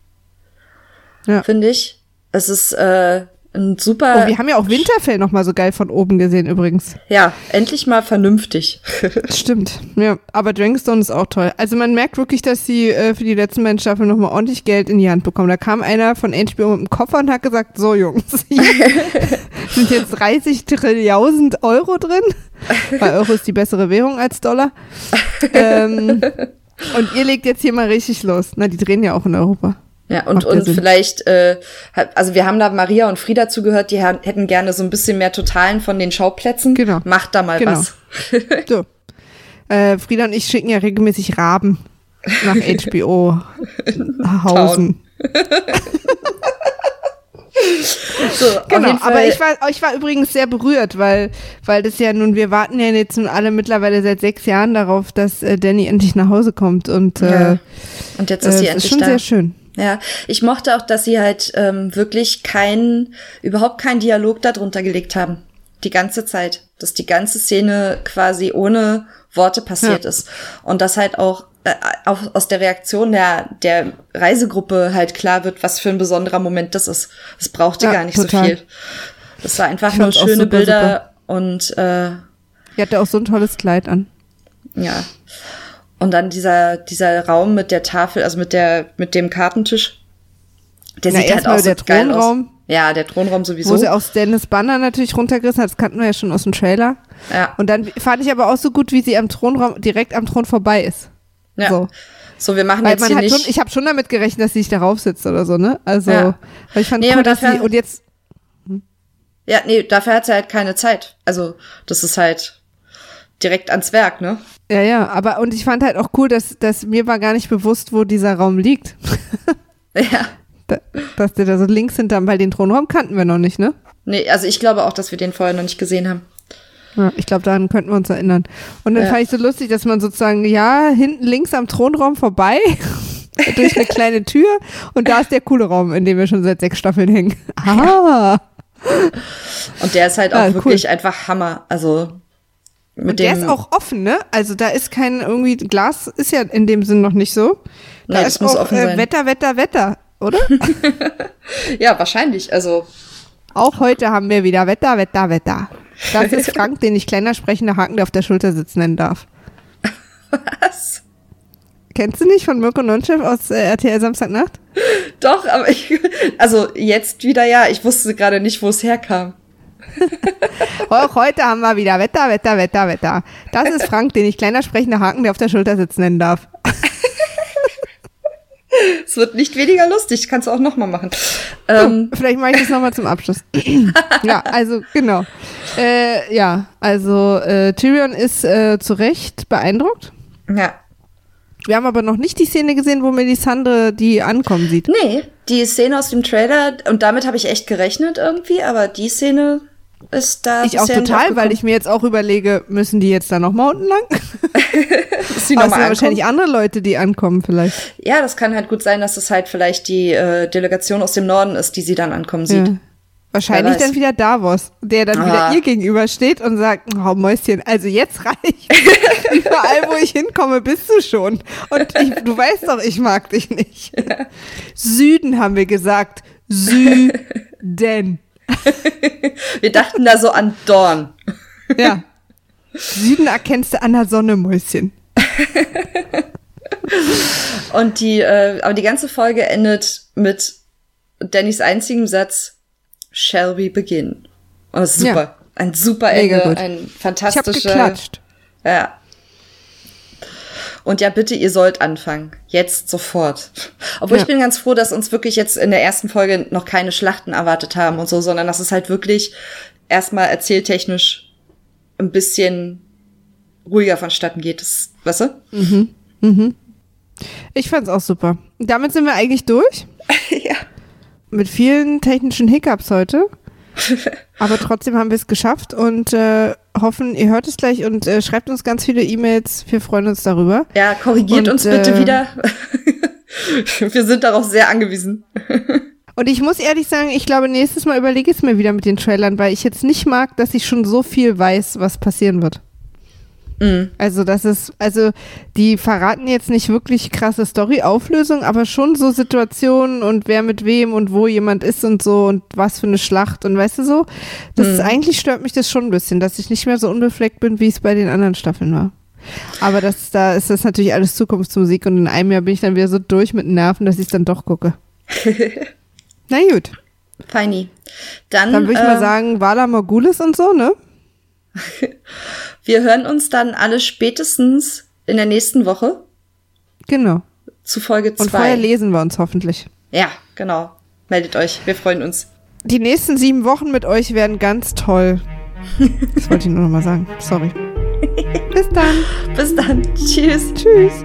Ja. finde ich. Es ist äh, ein super. Oh, wir haben ja auch Winterfell noch mal so geil von oben gesehen übrigens. ja, endlich mal vernünftig. Stimmt, ja. Aber Dragonstone ist auch toll. Also man merkt wirklich, dass sie äh, für die letzten beiden Staffeln nochmal ordentlich Geld in die Hand bekommen. Da kam einer von HBO mit dem Koffer und hat gesagt, so Jungs, hier sind jetzt 30 Trillionen Euro drin. Weil Euro ist die bessere Währung als Dollar. Ähm, und ihr legt jetzt hier mal richtig los. Na, die drehen ja auch in Europa. Ja, und, und Sinn. vielleicht, äh, also wir haben da Maria und Frieda zugehört, die hätten gerne so ein bisschen mehr Totalen von den Schauplätzen. Genau. Macht da mal Genau. was. So. Äh, Frieda und ich schicken ja regelmäßig Raben nach HBO Hausen. So, Genau, aber ich war, ich war übrigens sehr berührt, weil, weil das ja nun, wir warten ja jetzt nun alle mittlerweile seit sechs Jahren darauf, dass äh, Danny endlich nach Hause kommt und äh, Ja. Und jetzt ist äh, sie das endlich ist schon da. sehr schön. Ja, ich mochte auch, dass sie halt ähm, wirklich keinen, überhaupt keinen Dialog darunter gelegt haben. Die ganze Zeit. Dass die ganze Szene quasi ohne Worte passiert Ja. ist. Und dass halt auch, äh, auch aus der Reaktion der, der Reisegruppe halt klar wird, was für ein besonderer Moment das ist. Es brauchte Ja, gar nicht total. so viel. Das war einfach nur schöne super, Bilder und äh, Die hatte auch so ein tolles Kleid an. ja. Und dann dieser, dieser Raum mit der Tafel, also mit der, mit dem Kartentisch. Der Na, sieht halt auch so der geil aus. Thronraum. Ja, der Thronraum sowieso. Wo sie auch Stannis Banner natürlich runtergerissen hat, das kannten wir ja schon aus dem Trailer. ja, Und dann fand ich aber auch so gut, wie sie am Thronraum, direkt am Thron vorbei ist. ja. So. So. wir machen Weil jetzt hier nicht. schon, ich habe schon damit gerechnet, dass sie sich darauf sitzt oder so, ne? Also, Ja. weil ich fand Nee, cool, dass sie, und jetzt, ja, nee, dafür hat sie halt keine Zeit. Also, das ist halt direkt ans Werk, ne? Ja, ja, aber und ich fand halt auch cool, dass, dass mir war gar nicht bewusst, wo dieser Raum liegt. Ja. Da, dass der da so links hinterm, weil den Thronraum kannten wir noch nicht, ne? Nee, also ich glaube auch, dass wir den vorher noch nicht gesehen haben. Ja, ich glaube, daran könnten wir uns erinnern. Und dann Ja. fand ich so lustig, dass man sozusagen, ja, hinten links am Thronraum vorbei, durch eine kleine Tür und da ist der coole Raum, in dem wir schon seit sechs Staffeln hängen. Ah. Und der ist halt auch Ah, cool. wirklich einfach Hammer. Also mit Und der dem. ist auch offen, ne? Also da ist kein irgendwie, Glas ist ja in dem Sinn noch nicht so. Da das ist muss auch offen äh, sein. Wetter, Wetter, Wetter, oder? ja, wahrscheinlich. Also auch heute haben wir wieder Wetter, Wetter, Wetter. Das ist Frank, den ich kleiner sprechender Haken, der auf der Schulter sitzt, nennen darf. was? Kennst du nicht von Mirko Nonchef aus äh, RTL Samstagnacht? Doch, aber ich. Also jetzt wieder ja. Ich wusste gerade nicht, wo es herkam. Auch heute haben wir wieder Wetter, Wetter, Wetter, Wetter. Das ist Frank, den ich kleiner sprechender Haken, der auf der Schulter sitzt, nennen darf. Es wird nicht weniger lustig. Kannst du auch noch mal machen. Ähm, Vielleicht mache ich das nochmal zum Abschluss. ja, also genau. Äh, ja, also äh, Tyrion ist äh, zu Recht beeindruckt. ja. Wir haben aber noch nicht die Szene gesehen, wo Melisandre die ankommen sieht. Nee, die Szene aus dem Trailer, und damit habe ich echt gerechnet irgendwie, aber die Szene ist da. Ich auch total, weil ich mir jetzt auch überlege, müssen die jetzt da nochmal unten lang? Es sind wahrscheinlich andere Leute, die ankommen vielleicht. Ja, das kann halt gut sein, dass es halt vielleicht die äh, Delegation aus dem Norden ist, die sie dann ankommen sieht. Ja. Wahrscheinlich dann wieder Davos, der dann Ah. wieder ihr gegenüber steht und sagt, oh Mäuschen, also jetzt reicht. Überall, wo ich hinkomme, bist du schon. Und ich, du weißt doch, ich mag dich nicht. Süden haben wir gesagt. Süden. Wir dachten da so an Dorn. Ja. Süden erkennst du an der Sonne, Mäuschen. Und die, äh, aber die ganze Folge endet mit Dannys einzigem Satz, Shall we begin? Ist super. Ja. Ein super Mega Ende, gut. ein Ich habe fantastischer. geklatscht. Ja. Und ja, bitte, ihr sollt anfangen. Jetzt sofort. Obwohl Ja. ich bin ganz froh, dass uns wirklich jetzt in der ersten Folge noch keine Schlachten erwartet haben und so, sondern dass es halt wirklich erstmal erzähltechnisch ein bisschen ruhiger vonstatten geht. Das, weißt du? Ich fand's auch super. Damit sind wir eigentlich durch. ja. Mit vielen technischen Hiccups heute. Aber trotzdem haben wir es geschafft und äh, hoffen, ihr hört es gleich und äh, schreibt uns ganz viele E-Mails. Wir freuen uns darüber. Ja, korrigiert Und, uns bitte äh, wieder. Wir sind darauf sehr angewiesen. Und ich muss ehrlich sagen, ich glaube, nächstes Mal überlege ich es mir wieder mit den Trailern, weil ich jetzt nicht mag, dass ich schon so viel weiß, was passieren wird. Mhm. Also, das ist, also, die verraten jetzt nicht wirklich krasse Story-Auflösung, aber schon so Situationen und wer mit wem und wo jemand ist und so und was für eine Schlacht und weißt du so. Das ist, eigentlich stört mich das schon ein bisschen, dass ich nicht mehr so unbefleckt bin, wie es bei den anderen Staffeln war. Aber das, da ist das natürlich alles Zukunftsmusik und in einem Jahr bin ich dann wieder so durch mit Nerven, dass ich es dann doch gucke. Na gut, Feini. Dann, dann würde ich mal äh, sagen, Vala Morgulis und so, ne? wir hören uns dann alle spätestens in der nächsten Woche Genau. zu Folge Und vorher 2. lesen wir uns hoffentlich. Ja, genau. Meldet euch. Wir freuen uns. Die nächsten sieben Wochen mit euch werden ganz toll. Das wollte ich nur noch mal sagen. Sorry. Bis dann. Bis dann. Tschüss. Tschüss.